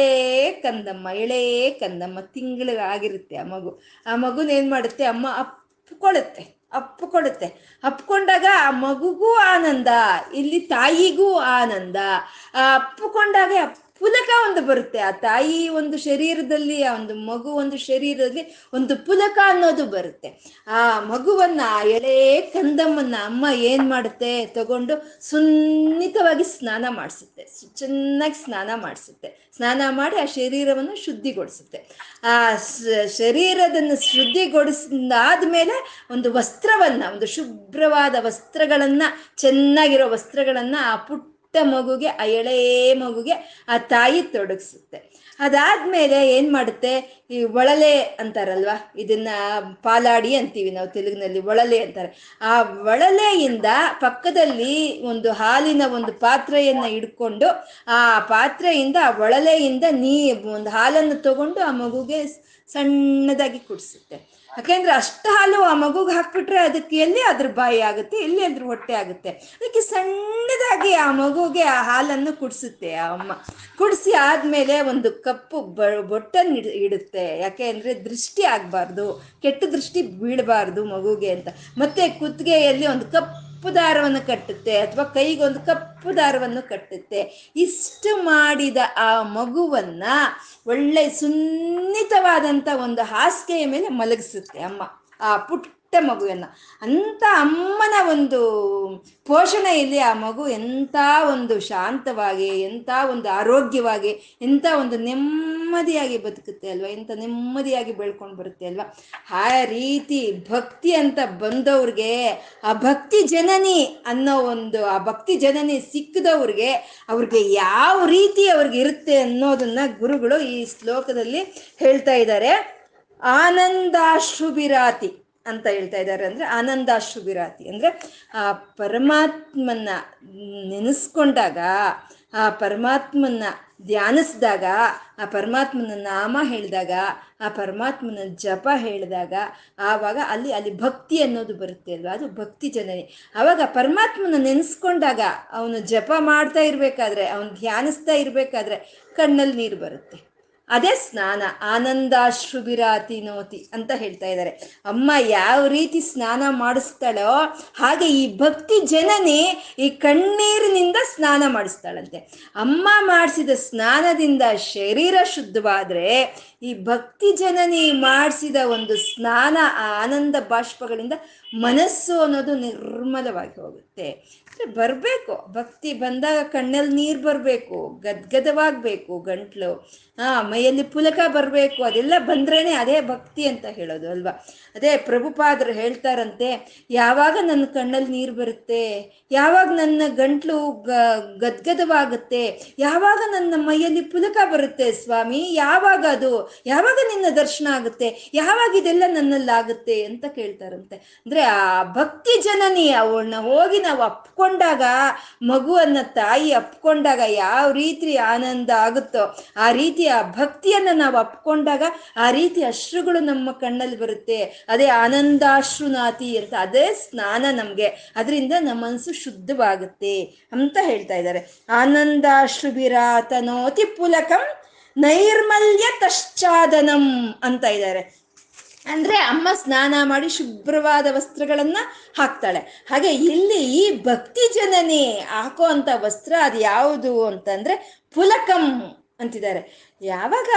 ಕಂದಮ್ಮ ಎಳೆ ಕಂದಮ್ಮ ತಿಂಗಳಿಗೆ ಆಗಿರುತ್ತೆ ಆ ಮಗು. ಆ ಮಗುನ ಏನ್ ಮಾಡುತ್ತೆ? ಅಮ್ಮ ಅಪ್ಪಿಕೊಳ್ಳುತ್ತೆ ಅಪ್ಪಿಕೊಡುತ್ತೆ ಅಪ್ಪಿಕೊಂಡಾಗ ಆ ಮಗುಗೂ ಆನಂದ, ಇಲ್ಲಿ ತಾಯಿಗೂ ಆನಂದ. ಆ ಅಪ್ಪಿಕೊಂಡಾಗ ಪುಲಕ ಒಂದು ಬರುತ್ತೆ. ಆ ತಾಯಿ ಒಂದು ಶರೀರದಲ್ಲಿ, ಆ ಒಂದು ಮಗು ಒಂದು ಶರೀರದಲ್ಲಿ ಒಂದು ಪುಲಕ ಅನ್ನೋದು ಬರುತ್ತೆ. ಆ ಮಗುವನ್ನ, ಆ ಎಳೆ ಕಂದಮ್ಮನ್ನ ಅಮ್ಮ ಏನ್ ಮಾಡುತ್ತೆ ತಗೊಂಡು ಸುನ್ನಿತವಾಗಿ ಸ್ನಾನ ಮಾಡಿಸುತ್ತೆ. ಚೆನ್ನಾಗಿ ಸ್ನಾನ ಮಾಡಿಸುತ್ತೆ. ಸ್ನಾನ ಮಾಡಿ ಆ ಶರೀರವನ್ನು ಶುದ್ಧಿಗೊಳಿಸುತ್ತೆ. ಆ ಶರೀರದನ್ನು ಶುದ್ಧಿಗೊಳಿಸಿದಾದ್ಮೇಲೆ ಒಂದು ವಸ್ತ್ರವನ್ನ, ಒಂದು ಶುಭ್ರವಾದ ವಸ್ತ್ರಗಳನ್ನ, ಚೆನ್ನಾಗಿರೋ ವಸ್ತ್ರಗಳನ್ನ ಆ ಪುಟ್ಟ ಮಗುಗೆ, ಆ ಎಳೆ ಮಗುಗೆ ಆ ತಾಯಿ ತೊಡಗಿಸುತ್ತೆ. ಅದಾದ್ಮೇಲೆ ಏನ್ ಮಾಡುತ್ತೆ? ಈ ಒಳಲೆ ಅಂತಾರಲ್ವಾ? ಇದನ್ನ ಪಾಲಾಡಿ ಅಂತೀವಿ ನಾವು ತೆಲುಗಿನಲ್ಲಿ, ಒಳಲೆ ಅಂತಾರೆ. ಆ ಒಳಲೆಯಿಂದ ಪಕ್ಕದಲ್ಲಿ ಒಂದು ಹಾಲಿನ ಒಂದು ಪಾತ್ರೆಯನ್ನ ಇಡ್ಕೊಂಡು ಆ ಪಾತ್ರೆಯಿಂದ, ಆ ಒಳಲೆಯಿಂದ ನೀ ಒಂದು ಹಾಲನ್ನು ತಗೊಂಡು ಆ ಮಗುಗೆ ಸಣ್ಣದಾಗಿ ಕುಡಿಸುತ್ತೆ. ಯಾಕೆಂದ್ರೆ ಅಷ್ಟು ಹಾಲು ಆ ಮಗುಗೆ ಹಾಕ್ಬಿಟ್ರೆ ಅದಕ್ಕೆ ಎಲ್ಲಿ ಅದ್ರ ಬಾಯಿ ಆಗುತ್ತೆ, ಎಲ್ಲಿ ಅದ್ರ ಹೊಟ್ಟೆ ಆಗುತ್ತೆ? ಅದಕ್ಕೆ ಸಣ್ಣದಾಗಿ ಆ ಮಗುಗೆ ಆ ಹಾಲನ್ನು ಕುಡಿಸುತ್ತೆ ಆ ಅಮ್ಮ. ಕುಡಿಸಿ ಆದ್ಮೇಲೆ ಒಂದು ಕಪ್ಪು ಬ, ಬೊಟ್ಟನ್ನು ಇಡ್, ಇಡುತ್ತೆ. ಯಾಕೆ ಅಂದ್ರೆ ದೃಷ್ಟಿ ಆಗ್ಬಾರ್ದು, ಕೆಟ್ಟ ದೃಷ್ಟಿ ಬೀಳಬಾರ್ದು ಮಗುಗೆ ಅಂತ. ಮತ್ತೆ ಕುತ್ತಿಗೆಯಲ್ಲಿ ಒಂದು ಕಪ್ಪು ದಾರವನ್ನು ಕಟ್ಟುತ್ತೆ ಅಥವಾ ಕೈಗೊಂದು ಕಪ್ಪು ದಾರವನ್ನು ಕಟ್ಟುತ್ತೆ. ಇಷ್ಟು ಮಾಡಿದ ಆ ಮಗುವನ್ನ ಒಳ್ಳೆ ಸುನ್ನಿತವಾದಂಥ ಒಂದು ಹಾಸಿಗೆಯ ಮೇಲೆ ಮಲಗಿಸುತ್ತೆ ಅಮ್ಮ. ಆ ಪುಟ್ಟ ಮಗುವನ್ನ ಅಂಥ ಅಮ್ಮನ ಒಂದು ಪೋಷಣೆಯಲ್ಲಿ ಆ ಮಗು ಎಂಥ ಒಂದು ಶಾಂತವಾಗಿ, ಎಂಥ ಒಂದು ಆರೋಗ್ಯವಾಗಿ, ಎಂಥ ಒಂದು ನೆಮ್ಮದಿಯಾಗಿ ಬದುಕುತ್ತೆ ಅಲ್ವಾ? ಎಂಥ ನೆಮ್ಮದಿಯಾಗಿ ಬೆಳ್ಕೊಂಡು ಬರುತ್ತೆ ಅಲ್ವಾ? ಆ ರೀತಿ ಭಕ್ತಿ ಅಂತ ಬಂದವ್ರಿಗೆ, ಆ ಭಕ್ತಿ ಜನನಿ ಅನ್ನೋ ಒಂದು, ಆ ಭಕ್ತಿ ಜನನಿ ಸಿಕ್ಕದವ್ರಿಗೆ, ಅವ್ರಿಗೆ ಯಾವ ರೀತಿ ಅವ್ರಿಗೆ ಇರುತ್ತೆ ಅನ್ನೋದನ್ನ ಗುರುಗಳು ಈ ಶ್ಲೋಕದಲ್ಲಿ ಹೇಳ್ತಾ ಇದ್ದಾರೆ. ಆನಂದಾಶ್ರುಬಿರಾತಿ ಅಂತ ಹೇಳ್ತಾ ಇದ್ದಾರೆ ಅಂದ್ರೆ ಆನಂದಾಶ್ರುಬಿರಾತಿ ಅಂದ್ರೆ ಆ ಪರಮಾತ್ಮನ್ನ ನೆನೆಸ್ಕೊಂಡಾಗ, ಆ ಪರಮಾತ್ಮನ್ನ ಧ್ಯಾನಿಸಿದಾಗ, ಆ ಪರಮಾತ್ಮನ ನಾಮ ಹೇಳಿದಾಗ, ಆ ಪರಮಾತ್ಮನ ಜಪ ಹೇಳಿದಾಗ, ಆವಾಗ ಅಲ್ಲಿ ಅಲ್ಲಿ ಭಕ್ತಿ ಅನ್ನೋದು ಬರುತ್ತೆ ಅಲ್ವಾ? ಅದು ಭಕ್ತಿ ಜನನಿ. ಆವಾಗ ಪರಮಾತ್ಮನ ನೆನೆಸ್ಕೊಂಡಾಗ ಅವನು ಜಪ ಮಾಡ್ತಾ ಇರಬೇಕಾದ್ರೆ, ಅವನು ಧ್ಯಾನಿಸ್ತಾ ಇರಬೇಕಾದ್ರೆ ಕಣ್ಣಲ್ಲಿ ನೀರು ಬರುತ್ತೆ. ಅದೇ ಸ್ನಾನ ಆನಂದಾಶ್ರುಬಿರಾತಿ ನೋತಿ ಅಂತ ಹೇಳ್ತಾ ಇದ್ದಾರೆ. ಅಮ್ಮ ಯಾವ ರೀತಿ ಸ್ನಾನ ಮಾಡಿಸ್ತಾಳೋ ಹಾಗೆ ಈ ಭಕ್ತಿ ಜನನಿ ಈ ಕಣ್ಣೀರಿನಿಂದ ಸ್ನಾನ ಮಾಡಿಸ್ತಾಳಂತೆ. ಅಮ್ಮ ಮಾಡಿಸಿದ ಸ್ನಾನದಿಂದ ಶರೀರ ಶುದ್ಧವಾದ್ರೆ ಈ ಭಕ್ತಿ ಜನನಿ ಮಾಡಿಸಿದ ಒಂದು ಸ್ನಾನ ಆ ಆನಂದ ಬಾಷ್ಪಗಳಿಂದ ಮನಸ್ಸು ಅನ್ನೋದು ನಿರ್ಮಲವಾಗಿ ಹೋಗುತ್ತೆ. ಬರಬೇಕು. ಭಕ್ತಿ ಬಂದಾಗ ಕಣ್ಣಲ್ಲಿ ನೀರು ಬರಬೇಕು ಗದ್ಗದವಾಗಬೇಕು ಗಂಟ್ಲು. ಆ ಮೈಯಲ್ಲಿ ಪುಲಕ ಬರಬೇಕು, ಅದೆಲ್ಲ ಬಂದ್ರೇನೆ ಅದೇ ಭಕ್ತಿ ಅಂತ ಹೇಳೋದು, ಅಲ್ವಾ? ಅದೇ ಪ್ರಭುಪಾದರು ಹೇಳ್ತಾರಂತೆ, ಯಾವಾಗ ನನ್ನ ಕಣ್ಣಲ್ಲಿ ನೀರು ಬರುತ್ತೆ, ಯಾವಾಗ ನನ್ನ ಗಂಟ್ಲು ಗದ್ಗದವಾಗುತ್ತೆ ಯಾವಾಗ ನನ್ನ ಮೈಯಲ್ಲಿ ಪುಲಕ ಬರುತ್ತೆ ಸ್ವಾಮಿ, ಯಾವಾಗ ಅದು, ಯಾವಾಗ ನಿನ್ನ ದರ್ಶನ ಆಗುತ್ತೆ, ಯಾವಾಗ ಇದೆಲ್ಲ ನನ್ನಲ್ಲಾಗುತ್ತೆ ಅಂತ ಕೇಳ್ತಾರಂತೆ. ಅಂದ್ರೆ ಆ ಭಕ್ತಿ ಜನನಿ ಅವಳನ್ನ ಹೋಗಿ ನಾವು ಅಪ್ಕೊಂಡಾಗ ಮಗುವನ್ನ ತಾಯಿ ಅಪ್ಕೊಂಡಾಗ ಯಾವ ರೀತಿ ಆನಂದ ಆಗುತ್ತೋ ಆ ರೀತಿಯ ಭಕ್ತಿಯನ್ನ ನಾವು ಅಪ್ಕೊಂಡಾಗ ಆ ರೀತಿ ಅಶ್ರುಗಳು ನಮ್ಮ ಕಣ್ಣಲ್ಲಿ ಬರುತ್ತೆ. ಅದೇ ಆನಂದಾಶ್ರುನಾತಿ ಅಂತ ಅದೇ ಸ್ನಾನ ನಮ್ಗೆ. ಅದರಿಂದ ನಮ್ಮ ಮನಸ್ಸು ಶುದ್ಧವಾಗುತ್ತೆ ಅಂತ ಹೇಳ್ತಾ ಇದ್ದಾರೆ. ಆನಂದಾಶ್ರುಭಿರಾತನೋತಿ ಪುಲಕಂ ನೈರ್ಮಲ್ಯ ತಶ್ಚಾದನಂ ಅಂತ ಇದ್ದಾರೆ. ಅಂದ್ರೆ ಅಮ್ಮ ಸ್ನಾನ ಮಾಡಿ ಶುಭ್ರವಾದ ವಸ್ತ್ರಗಳನ್ನ ಹಾಕ್ತಾಳೆ. ಹಾಗೆ ಇಲ್ಲಿ ಈ ಭಕ್ತಿ ಜನನಿ ಹಾಕೋ ಅಂತ ವಸ್ತ್ರ ಅದು ಯಾವುದು ಅಂತಂದ್ರೆ ಪುಲಕಂ ಅಂತಿದ್ದಾರೆ. ಯಾವಾಗ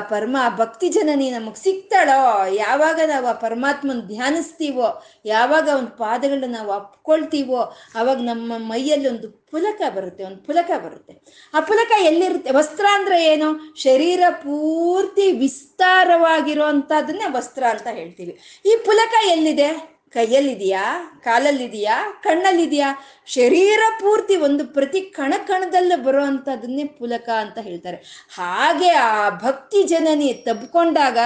ಪರಮ ಭಕ್ತಿ ಜನನಿ ನಮಗೆ ಸಿಗ್ತಾಳೋ, ಯಾವಾಗ ನಾವು ಆ ಪರಮಾತ್ಮನ ಧ್ಯಾನಿಸ್ತೀವೋ, ಯಾವಾಗ ಒಂದು ಪಾದಗಳನ್ನ ನಾವು ಅಪ್ಕೊಳ್ತೀವೋ, ಅವಾಗ ನಮ್ಮ ಮೈಯಲ್ಲಿ ಒಂದು ಪುಲಕ ಬರುತ್ತೆ, ಒಂದು ಪುಲಕ ಬರುತ್ತೆ. ಆ ಪುಲಕ ಎಲ್ಲಿರುತ್ತೆ? ವಸ್ತ್ರ ಅಂದ್ರೆ ಏನು? ಶರೀರ ಪೂರ್ತಿ ವಿಸ್ತಾರವಾಗಿರುವಂಥದ್ದನ್ನೇ ವಸ್ತ್ರ ಅಂತ ಹೇಳ್ತೀವಿ. ಈ ಪುಲಕ ಎಲ್ಲಿದೆ? ಕೈಯಲ್ಲಿದೆಯಾ? ಕಾಲಲ್ಲಿದೆಯಾ? ಕಣ್ಣಲ್ಲಿದೆಯಾ? ಶರೀರ ಪೂರ್ತಿ ಒಂದು ಪ್ರತಿ ಕಣ ಕಣದಲ್ಲೂ ಬರುವಂಥದ್ದನ್ನೇ ಪುಲಕ ಅಂತ ಹೇಳ್ತಾರೆ. ಹಾಗೆ ಆ ಭಕ್ತಿ ಜನನಿ ತಬ್ಕೊಂಡಾಗ,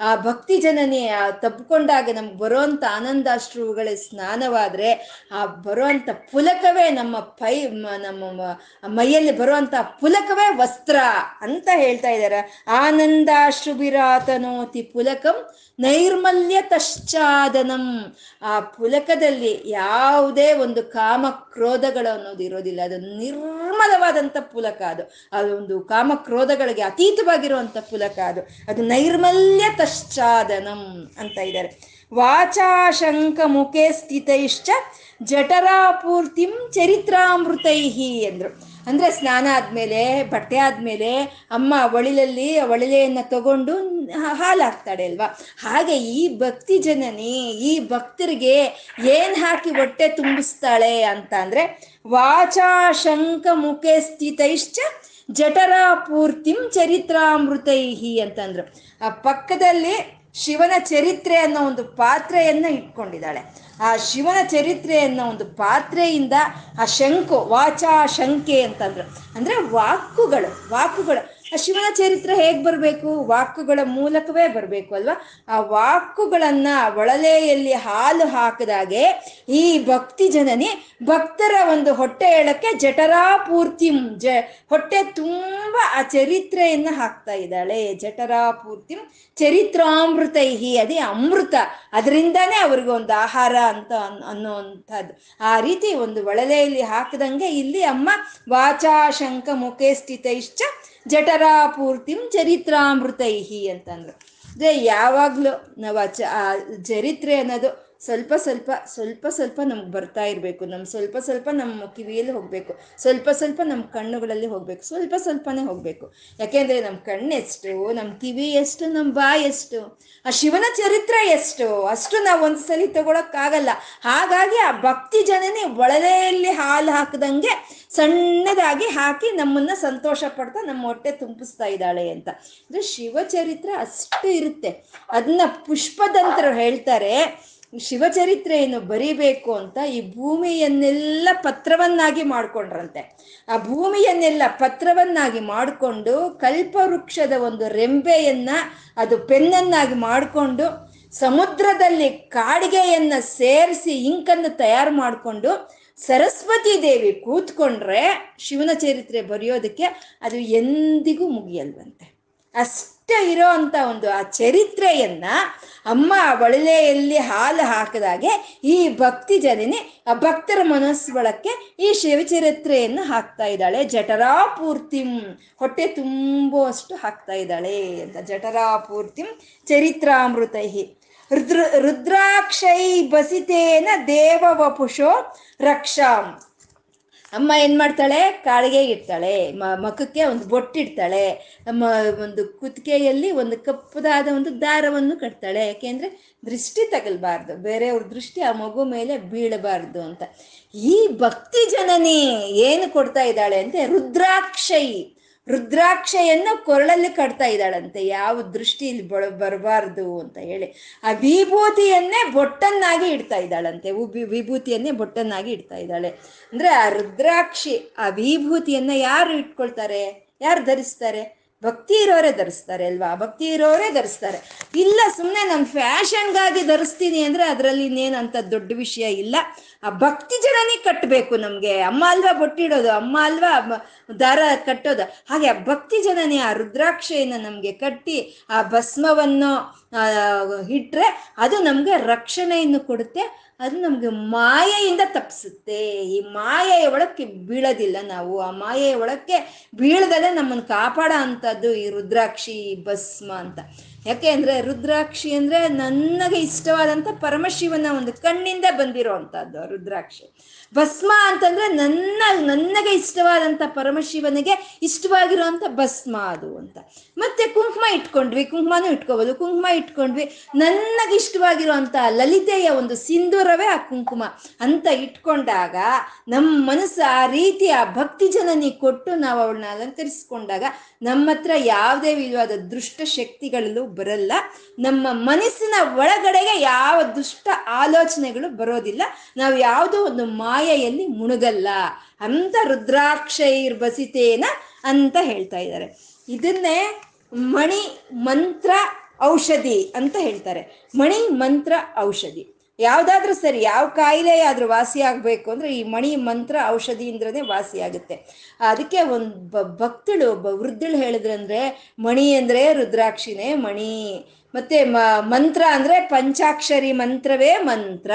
ಆ ಭಕ್ತಿ ಜನನಿ ತಬ್ಕೊಂಡಾಗ ನಮ್ಗೆ ಬರುವಂಥ ಆನಂದಾಶ್ರುಗಳ ಸ್ನಾನವಾದ್ರೆ, ಆ ಬರುವಂಥ ಪುಲಕವೇ ನಮ್ಮ ಪೈ ನಮ್ಮ ಮೈಯಲ್ಲಿ ಬರುವಂಥ ಪುಲಕವೇ ವಸ್ತ್ರ ಅಂತ ಹೇಳ್ತಾ ಇದ್ದಾರೆ. ಆನಂದಾಶ್ರುಭಿರಾತನೋತಿ ಪುಲಕಂ ನೈರ್ಮಲ್ಯ ತಶ್ಚಾದನಂ ಆ ಪುಲಕದಲ್ಲಿ ಯಾವುದೇ ಒಂದು ಕಾಮ ಕ್ರೋಧಗಳು ಅನ್ನೋದು ಇರೋದಿಲ್ಲ. ಅದು ನಿರ್ಮಲವಾದಂಥ ಪುಲಕ ಅದು. ಅದೊಂದು ಕಾಮ ಕ್ರೋಧಗಳಿಗೆ ಅತೀತವಾಗಿರುವಂಥ ಪುಲಕ ಅದು. ಅದು ನೈರ್ಮಲ್ಯ ತಶ್ಚಾದನಂ ಅಂತ ಇದ್ದಾರೆ. ವಾಚಾಶಂಕ ಮುಖೇ ಸ್ಥಿತೈಶ್ಚ ಜಠರಾಪೂರ್ತಿಂ ಚರಿತ್ರಾಮೃತೈಹಿ ಎಂದ್ರು. ಅಂದ್ರೆ ಸ್ನಾನ ಆದಮೇಲೆ, ಬಟ್ಟೆ ಆದಮೇಲೆ ಅಮ್ಮ ಒಳಿಲಲ್ಲಿ ಒಳಿಲೆಯನ್ನ ತಗೊಂಡು ಹಾಲಾಗ್ತಾಳೆ ಹಾಲು ಅಲ್ವಾ? ಹಾಗೆ ಈ ಭಕ್ತಿ ಜನನಿ, ಈ ಭಕ್ತರಿಗೆ ಏನು ಹಾಕಿ ಹೊಟ್ಟೆ ತುಂಬಿಸ್ತಾಳೆ ಅಂತ ಅಂದ್ರೆ ವಾಚಾಶಂಕ ಮುಖೆ ಸ್ಥಿತೈಶ್ಚ ಜಠರಾಪೂರ್ತಿಂ ಚರಿತ್ರಾಮೃತೈಹಿ ಅಂತಂದ್ರು. ಆ ಪಕ್ಕದಲ್ಲಿ ಶಿವನ ಚರಿತ್ರೆ ಅನ್ನೋ ಒಂದು ಪಾತ್ರೆಯನ್ನು ಇಟ್ಕೊಂಡಿದ್ದಾಳೆ. ಆ ಶಿವನ ಚರಿತ್ರೆ ಅನ್ನೋ ಒಂದು ಪಾತ್ರೆಯಿಂದ ಆ ಶಂಕು ವಾಚಾ ಶಂಕೆ ಅಂತಂದ್ರು. ಅಂದ್ರೆ ವಾಕುಗಳು ವಾಕುಗಳು. ಆ ಶಿವನ ಚರಿತ್ರೆ ಹೇಗ್ ಬರಬೇಕು? ವಾಕುಗಳ ಮೂಲಕವೇ ಬರಬೇಕು ಅಲ್ವಾ? ಆ ವಾಕುಗಳನ್ನ ಒಳಲೆಯಲ್ಲಿ ಹಾಲು ಹಾಕಿದಾಗೆ ಈ ಭಕ್ತಿ ಜನನಿ ಭಕ್ತರ ಒಂದು ಹೊಟ್ಟೆ ಹೇಳಕ್ಕೆ ಜಠರಾಪೂರ್ತಿಂ ಜ ಹೊಟ್ಟೆ ತುಂಬ ಆ ಚರಿತ್ರೆಯನ್ನ ಹಾಕ್ತಾ ಇದ್ದಾಳೆ. ಜಠರಾಪೂರ್ತಿಂ ಚರಿತ್ರಾಮೃತೈಹಿ ಅದೇ ಅಮೃತ. ಅದರಿಂದಾನೇ ಅವ್ರಿಗೆ ಒಂದು ಆಹಾರ ಅಂತ ಅನ್- ಅನ್ನೋವಂಥದ್ದು ಆ ರೀತಿ ಒಂದು ಒಳಲೆಯಲ್ಲಿ ಹಾಕಿದಂಗೆ ಇಲ್ಲಿ ಅಮ್ಮ ವಾಚಾಶಂಕ ಮುಖೇ ಸ್ಥಿತೈಶ್ಚ ಜಠರಾಪೂರ್ತಿಂ ಚರಿತ್ರಾಮೃತೈಹಿ ಅಂತಂದ್ರು. ಅಂದ್ರೆ ಯಾವಾಗ್ಲೂ ನಾವು ಆ ಚ ಚರಿತ್ರೆ ಅನ್ನೋದು ಸ್ವಲ್ಪ ಸ್ವಲ್ಪ ಸ್ವಲ್ಪ ಸ್ವಲ್ಪ ನಮ್ಗೆ ಬರ್ತಾ ಇರಬೇಕು. ನಮ್ಮ ಸ್ವಲ್ಪ ಸ್ವಲ್ಪ ನಮ್ಮ ಕಿವಿಯಲ್ಲಿ ಹೋಗಬೇಕು. ಸ್ವಲ್ಪ ಸ್ವಲ್ಪ ನಮ್ಮ ಕಣ್ಣುಗಳಲ್ಲಿ ಹೋಗಬೇಕು. ಸ್ವಲ್ಪ ಸ್ವಲ್ಪನೇ ಹೋಗಬೇಕು. ಯಾಕೆಂದರೆ ನಮ್ಮ ಕಣ್ಣೆಷ್ಟು ನಮ್ಮ ಕಿವಿ ಎಷ್ಟು ನಮ್ಮ ಬಾಯಿ ಎಷ್ಟು, ಆ ಶಿವನ ಚರಿತ್ರೆ ಎಷ್ಟು, ಅಷ್ಟು ನಾವು ಒಂದು ಸಲ ತಗೊಳಕ್ಕಾಗಲ್ಲ. ಹಾಗಾಗಿ ಆ ಭಕ್ತಿ ಜನನೇ ಒಳಲೆಯಲ್ಲಿ ಹಾಲು ಹಾಕದಂಗೆ ಸಣ್ಣದಾಗಿ ಹಾಕಿ ನಮ್ಮನ್ನ ಸಂತೋಷ ಪಡ್ತಾ ನಮ್ಮ ಹೊಟ್ಟೆ ತುಂಬಿಸ್ತಾ ಇದ್ದಾಳೆ ಅಂತ. ಅಂದ್ರೆ ಶಿವಚರಿತ್ರೆ ಅಷ್ಟು ಇರುತ್ತೆ. ಅದನ್ನ ಪುಷ್ಪದಂತರು ಹೇಳ್ತಾರೆ. ಶಿವಚರಿತ್ರೆಯನ್ನು ಬರಿಬೇಕು ಅಂತ ಈ ಭೂಮಿಯನ್ನೆಲ್ಲ ಪತ್ರವನ್ನಾಗಿ ಮಾಡ್ಕೊಂಡ್ರಂತೆ. ಆ ಭೂಮಿಯನ್ನೆಲ್ಲ ಪತ್ರವನ್ನಾಗಿ ಮಾಡಿಕೊಂಡು ಕಲ್ಪವೃಕ್ಷದ ಒಂದು ರೆಂಬೆಯನ್ನ ಅದು ಪೆನ್ನನ್ನಾಗಿ ಮಾಡಿಕೊಂಡು ಸಮುದ್ರದಲ್ಲಿ ಕಾಡಿಗೆಯನ್ನ ಸೇರಿಸಿ ಇಂಕನ್ನು ತಯಾರು ಮಾಡಿಕೊಂಡು ಸರಸ್ವತಿ ದೇವಿ ಕೂತ್ಕೊಂಡ್ರೆ ಶಿವನ ಚರಿತ್ರೆ ಬರೆಯೋದಕ್ಕೆ ಅದು ಎಂದಿಗೂ ಮುಗಿಯಲ್ವಂತೆ. ಅಷ್ಟೇ ಇರೋ ಅಂತ ಒಂದು ಆ ಚರಿತ್ರೆಯನ್ನ ಅಮ್ಮ ಒಳಲೆಯಲ್ಲಿ ಹಾಲು ಹಾಕಿದಾಗೆ ಈ ಭಕ್ತಿ ಜನನಿ ಆ ಭಕ್ತರ ಮನಸ್ಸೊಳಕ್ಕೆ ಈ ಶಿವಚರಿತ್ರೆಯನ್ನು ಹಾಕ್ತಾ ಇದ್ದಾಳೆ. ಜಠರಾಪೂರ್ತಿಂ ಹೊಟ್ಟೆ ತುಂಬುವಷ್ಟು ಹಾಕ್ತಾ ಇದ್ದಾಳೆ ಅಂತ ಜಠರಾಪೂರ್ತಿಂ ಚರಿತ್ರಾಮೃತೈ ರುದ್ರ ರುದ್ರಾಕ್ಷೈ ಬಸಿತೇನ ದೇವ ವಪುಷೋ ರಕ್ಷಾಂ. ಅಮ್ಮ ಏನು ಮಾಡ್ತಾಳೆ? ಕಾಳಿಗೆ ಇಡ್ತಾಳೆ. ಮಖಕ್ಕೆ ಒಂದು ಬೊಟ್ಟಿಡ್ತಾಳೆ ನಮ್ಮ ಒಂದು ಕುತ್ತಿಗೆಯಲ್ಲಿ ಒಂದು ಕಪ್ಪದಾದ ಒಂದು ದಾರವನ್ನು ಕಟ್ತಾಳೆ. ಯಾಕೆಂದರೆ ದೃಷ್ಟಿ ತಗಲ್ಬಾರ್ದು. ಬೇರೆಯವ್ರ ದೃಷ್ಟಿ ಆ ಮಗು ಮೇಲೆ ಬೀಳಬಾರ್ದು ಅಂತ. ಈ ಭಕ್ತಿ ಜನನಿ ಏನು ಕೊಡ್ತಾ ಇದ್ದಾಳೆ ಅಂದರೆ ರುದ್ರಾಕ್ಷೈ ರುದ್ರಾಕ್ಷೆಯನ್ನು ಕೊರಳಲ್ಲಿ ಕಟ್ತಾ ಇದ್ದಾಳಂತೆ. ಯಾವ ದೃಷ್ಟಿ ಇಲ್ಲಿ ಬರಬಾರ್ದು ಅಂತ ಹೇಳಿ. ಆ ವಿಭೂತಿಯನ್ನೇ ಬೊಟ್ಟನ್ನಾಗಿ ಇಡ್ತಾ ಇದ್ದಾಳಂತೆ. ವಿಭೂತಿಯನ್ನೇ ಬೊಟ್ಟನ್ನಾಗಿ ಇಡ್ತಾ ಇದ್ದಾಳೆ. ಅಂದ್ರೆ ಆ ರುದ್ರಾಕ್ಷಿ, ಆ ವಿಭೂತಿಯನ್ನ ಯಾರು ಇಟ್ಕೊಳ್ತಾರೆ? ಯಾರು ಧರಿಸ್ತಾರೆ? ಭಕ್ತಿ ಇರೋರೇ ಧರಿಸ್ತಾರೆ ಅಲ್ವಾ? ಭಕ್ತಿ ಇರೋರೇ ಧರಿಸ್ತಾರೆ. ಇಲ್ಲ ಸುಮ್ಮನೆ ನಾನು ಫ್ಯಾಷನ್ಗಾಗಿ ಧರಿಸ್ತೀನಿ ಅಂದರೆ ಅದರಲ್ಲಿ ಇನ್ನೇನು ಅಂತ ದೊಡ್ಡ ವಿಷಯ ಇಲ್ಲ. ಆ ಭಕ್ತಿ ಜನನೇ ಕಟ್ಟಬೇಕು ನಮಗೆ. ಅಮ್ಮ ಅಲ್ವಾ ಬೊಟ್ಟಿಡೋದು ಅಮ್ಮ ಅಲ್ವಾ ದಾರ ಕಟ್ಟೋದು? ಹಾಗೆ ಆ ಭಕ್ತಿ ಜನನೇ ಆ ರುದ್ರಾಕ್ಷೆಯನ್ನು ನಮಗೆ ಕಟ್ಟಿ ಆ ಭಸ್ಮವನ್ನು ಇಟ್ಟರೆ ಅದು ನಮಗೆ ರಕ್ಷಣೆಯನ್ನು ಕೊಡುತ್ತೆ. ಅದು ನಮ್ಗೆ ಮಾಯೆಯಿಂದ ತಪ್ಪಿಸುತ್ತೆ. ಈ ಮಾಯೆಯ ಒಳಕ್ಕೆ ಬೀಳೋದಿಲ್ಲ ನಾವು. ಆ ಮಾಯೆಯ ಒಳಕ್ಕೆ ಬೀಳದಲ್ಲೇ ನಮ್ಮನ್ನು ಕಾಪಾಡೋ ಅಂಥದ್ದು ಈ ರುದ್ರಾಕ್ಷಿ, ಭಸ್ಮ ಅಂತ. ಯಾಕೆ ಅಂದರೆ ರುದ್ರಾಕ್ಷಿ ಅಂದ್ರೆ ನನಗೆ ಇಷ್ಟವಾದಂಥ ಪರಮಶಿವನ ಒಂದು ಕಣ್ಣಿಂದ ಬಂದಿರೋ ಅಂಥದ್ದು ಆ ರುದ್ರಾಕ್ಷಿ. ಭಸ್ಮ ಅಂತಂದ್ರೆ ನನ್ನ, ನನಗೆ ಇಷ್ಟವಾದಂಥ ಪರಮಶಿವನಿಗೆ ಇಷ್ಟವಾಗಿರುವಂಥ ಭಸ್ಮ ಅದು ಅಂತ. ಮತ್ತೆ ಕುಂಕುಮ ಇಟ್ಕೊಂಡ್ವಿ, ಕುಂಕುಮನೂ ಇಟ್ಕೋಬೋದು. ಕುಂಕುಮ ಇಟ್ಕೊಂಡ್ವಿ, ನನಗೆ ಇಷ್ಟವಾಗಿರುವಂಥ ಲಲಿತೆಯ ಒಂದು ಸಿಂಧೂರವೇ ಆ ಕುಂಕುಮ ಅಂತ ಇಟ್ಕೊಂಡಾಗ ನಮ್ಮ ಮನಸ್ಸು ಆ ರೀತಿ ಆ ಭಕ್ತಿ ಜನನಿ ಕೊಟ್ಟು ನಾವು ಅವಳನ್ನ ಅಲಂಕರಿಸ್ಕೊಂಡಾಗ ನಮ್ಮ ಹತ್ರ ಯಾವುದೇ ವಿಧವಾದ ದುಷ್ಟ ಶಕ್ತಿಗಳಲ್ಲೂ ಬರಲ್ಲ. ನಮ್ಮ ಮನಸ್ಸಿನ ಒಳಗಡೆಗೆ ಯಾವ ದುಷ್ಟ ಆಲೋಚನೆಗಳು ಬರೋದಿಲ್ಲ. ನಾವು ಯಾವುದೋ ಒಂದು ಮಾಯೆಯಲ್ಲಿ ಮುಣುಗಲ್ಲ. ಅಂತ ರುದ್ರಾಕ್ಷೈರ್ ಬಸಿತೇನ ಅಂತ ಹೇಳ್ತಾ ಇದ್ದಾರೆ. ಇದನ್ನೇ ಮಣಿ ಮಂತ್ರ ಔಷಧಿ ಅಂತ ಹೇಳ್ತಾರೆ. ಮಣಿ ಮಂತ್ರ ಔಷಧಿ. ಯಾವ್ದಾದ್ರೂ ಸರಿ, ಯಾವ ಕಾಯಿಲೆ ಆದರೂ ವಾಸಿ ಆಗ್ಬೇಕು ಅಂದ್ರೆ ಈ ಮಣಿ ಮಂತ್ರ ಔಷಧಿಯಿಂದನೇ ವಾಸಿ ಆಗುತ್ತೆ. ಅದಕ್ಕೆ ಒಂದು ಭಕ್ತಳು, ಒಬ್ಬ ವೃದ್ಧಳು ಹೇಳಿದ್ರಂದ್ರೆ, ಮಣಿ ಅಂದ್ರೆ ರುದ್ರಾಕ್ಷಿನೇ ಮಣಿ. ಮತ್ತೆ ಮಂತ್ರ ಅಂದ್ರೆ ಪಂಚಾಕ್ಷರಿ ಮಂತ್ರವೇ ಮಂತ್ರ.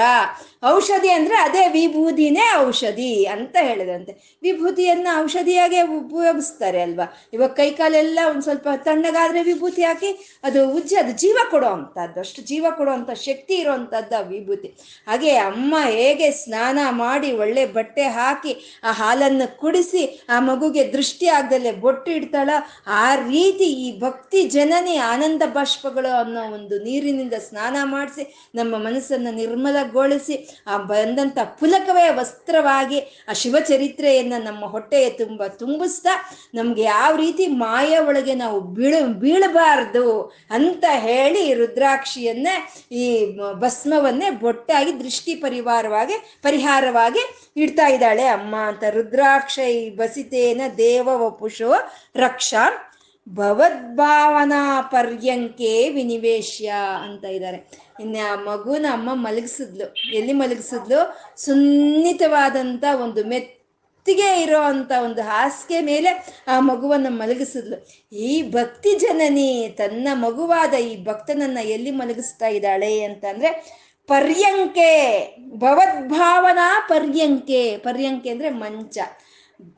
ಔಷಧಿ ಅಂದ್ರೆ ಅದೇ ವಿಭೂತಿನೇ ಔಷಧಿ ಅಂತ ಹೇಳಿದಂತೆ. ವಿಭೂತಿಯನ್ನ ಔಷಧಿಯಾಗೆ ಉಪಯೋಗಿಸ್ತಾರೆ ಅಲ್ವಾ? ಇವಾಗ ಕೈಕಾಲೆಲ್ಲ ಒಂದು ಸ್ವಲ್ಪ ತಣ್ಣಗಾದ್ರೆ ವಿಭೂತಿ ಹಾಕಿ ಅದು ಉಜ್ಜಿ, ಅದು ಜೀವ ಕೊಡೋ ಅಂಥದ್ದು. ಅಷ್ಟು ಜೀವ ಕೊಡೋ ಅಂಥ ಶಕ್ತಿ ಇರೋವಂಥದ್ದು ಆ ವಿಭೂತಿ. ಹಾಗೆ ಅಮ್ಮ ಹೇಗೆ ಸ್ನಾನ ಮಾಡಿ ಒಳ್ಳೆ ಬಟ್ಟೆ ಹಾಕಿ ಆ ಹಾಲನ್ನು ಕುಡಿಸಿ ಆ ಮಗುಗೆ ದೃಷ್ಟಿ ಆಗ್ದಲ್ಲೇ ಬೊಟ್ಟು ಇಡ್ತಾಳ ಆ ರೀತಿ ಈ ಭಕ್ತಿ ಜನನಿ ಆನಂದ ಬಾಷ್ಪಗಳು ಅನ್ನೋ ಒಂದು ನೀರಿನಿಂದ ಸ್ನಾನ ಮಾಡಿಸಿ ನಮ್ಮ ಮನಸ್ಸನ್ನು ನಿರ್ಮಲಗೊಳಿಸಿ ಆ ಬಂದಂಥ ಪುಲಕವೇ ವಸ್ತ್ರವಾಗಿ ಆ ಶಿವಚರಿತ್ರೆಯನ್ನ ನಮ್ಮ ಹೊಟ್ಟೆಯ ತುಂಬ ತುಂಬಿಸ್ತಾ ನಮ್ಗೆ ಯಾವ ರೀತಿ ಮಾಯ ಒಳಗೆ ನಾವು ಬೀಳ, ಬೀಳಬಾರ್ದು ಅಂತ ಹೇಳಿ ರುದ್ರಾಕ್ಷಿಯನ್ನೇ ಈ ಭಸ್ಮವನ್ನೇ ಬೊಟ್ಟಾಗಿ ದೃಷ್ಟಿ ಪರಿವಾರವಾಗಿ, ಪರಿಹಾರವಾಗಿ ಇಡ್ತಾ ಇದ್ದಾಳೆ ಅಮ್ಮ ಅಂತ. ರುದ್ರಾಕ್ಷ ಈ ಬಸಿತೇನ ದೇವ ವಪುಷೋ ರಕ್ಷಾ. ಭವದ್ಭಾವನಾ ಪರ್ಯಂಕೆ ವಿನಿವೇಶ್ಯ ಅಂತ ಇದ್ದಾರೆ ಇನ್ನು ಆ ಮಗುನ ಅಮ್ಮ ಮಲಗಿಸಿದ್ಲು. ಎಲ್ಲಿ ಮಲಗಿಸಿದ್ಲು? ಸುನ್ನಿತವಾದಂಥ ಒಂದು ಮೆತ್ತಿಗೆ ಇರೋ ಅಂತ ಒಂದು ಹಾಸಿಗೆ ಮೇಲೆ ಆ ಮಗುವನ್ನು ಮಲಗಿಸಿದ್ಲು. ಈ ಭಕ್ತಿ ಜನನಿ, ತನ್ನ ಮಗುವಾದ ಈ ಭಕ್ತನನ್ನ ಎಲ್ಲಿ ಮಲಗಿಸ್ತಾ ಇದ್ದಾಳೆ ಅಂತಂದ್ರೆ ಪರ್ಯಂಕೆ ಭವದ್ಭಾವನಾ ಪರ್ಯಂಕೆ ಪರ್ಯಂಕೆ ಅಂದ್ರೆ ಮಂಚ.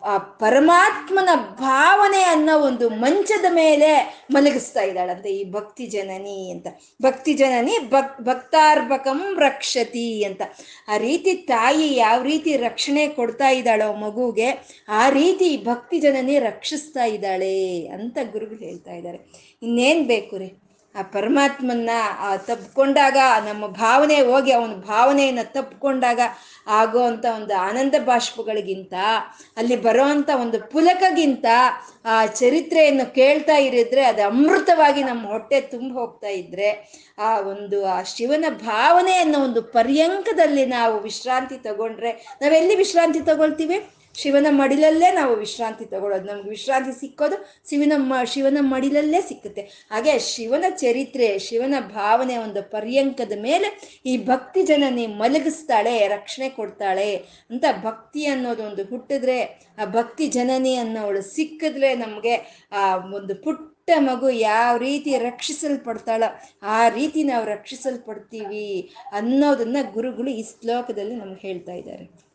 ಆ ಪರಮಾತ್ಮನ ಭಾವನೆ ಅನ್ನೋ ಒಂದು ಮಂಚದ ಮೇಲೆ ಮಲಗಿಸ್ತಾ ಇದ್ದಾಳಂತೆ ಈ ಭಕ್ತಿ ಜನನಿ ಅಂತ. ಭಕ್ತಿ ಜನನಿ ಭಕ್, ಭಕ್ತಾರ್ಭಕಂ ರಕ್ಷತಿ ಅಂತ. ಆ ರೀತಿ ತಾಯಿ ಯಾವ ರೀತಿ ರಕ್ಷಣೆ ಕೊಡ್ತಾ ಇದ್ದಾಳೋ ಮಗುಗೆ ಆ ರೀತಿ ಭಕ್ತಿ ಜನನಿ ರಕ್ಷಿಸ್ತಾ ಇದ್ದಾಳೆ ಅಂತ ಗುರುಗಳು ಹೇಳ್ತಾ ಇದ್ದಾರೆ. ಇನ್ನೇನು ಬೇಕು ರೀ? ಆ ಪರಮಾತ್ಮನ್ನ, ಆ ತಪ್ಕೊಂಡಾಗ ನಮ್ಮ ಭಾವನೆ ಹೋಗಿ ಅವನ ಭಾವನೆಯನ್ನು ತಪ್ಪಿಕೊಂಡಾಗ ಆಗೋ ಅಂಥ ಒಂದು ಆನಂದ ಬಾಷ್ಪಗಳಿಗಿಂತ, ಅಲ್ಲಿ ಬರುವಂತ ಒಂದು ಪುಲಕಗಿಂತ ಆ ಚರಿತ್ರೆಯನ್ನು ಕೇಳ್ತಾ ಇರಿದ್ರೆ ಅದು ಅಮೃತವಾಗಿ ನಮ್ಮ ಹೊಟ್ಟೆ ತುಂಬ ಹೋಗ್ತಾ ಇದ್ರೆ, ಆ ಒಂದು, ಆ ಶಿವನ ಭಾವನೆ ಅನ್ನೋ ಒಂದು ಪರ್ಯಂಕದಲ್ಲಿ ನಾವು ವಿಶ್ರಾಂತಿ ತಗೊಂಡ್ರೆ ನಾವೆಲ್ಲಿ ವಿಶ್ರಾಂತಿ ತಗೊಳ್ತೀವಿ? ಶಿವನ ಮಡಿಲಲ್ಲೇ ನಾವು ವಿಶ್ರಾಂತಿ ತಗೊಳ್ಳೋದು. ನಮ್ಗೆ ವಿಶ್ರಾಂತಿ ಸಿಕ್ಕೋದು ಶಿವನ ಮ, ಶಿವನ ಮಡಿಲಲ್ಲೇ ಸಿಕ್ಕುತ್ತೆ. ಹಾಗೆ ಶಿವನ ಚರಿತ್ರೆ, ಶಿವನ ಭಾವನೆ ಒಂದು ಪರ್ಯಂಕದ ಮೇಲೆ ಈ ಭಕ್ತಿ ಜನನಿ ಮಲಗಿಸ್ತಾಳೆ, ರಕ್ಷಣೆ ಕೊಡ್ತಾಳೆ ಅಂತ ಭಕ್ತಿ ಅನ್ನೋದು ಒಂದು ಹುಟ್ಟಿದ್ರೆ, ಆ ಭಕ್ತಿ ಜನನಿ ಅನ್ನೋಳು ಸಿಕ್ಕಿದ್ರೆ ನಮಗೆ ಆ ಒಂದು ಪುಟ್ಟ ಮಗು ಯಾವ ರೀತಿ ರಕ್ಷಿಸಲ್ಪಡ್ತಾಳೋ, ಆ ರೀತಿ ನಾವು ರಕ್ಷಿಸಲ್ಪಡ್ತೀವಿ ಅನ್ನೋದನ್ನ ಗುರುಗಳು ಈ ಶ್ಲೋಕದಲ್ಲಿ ನಮ್ಗೆ ಹೇಳ್ತಾ ಇದ್ದಾರೆ.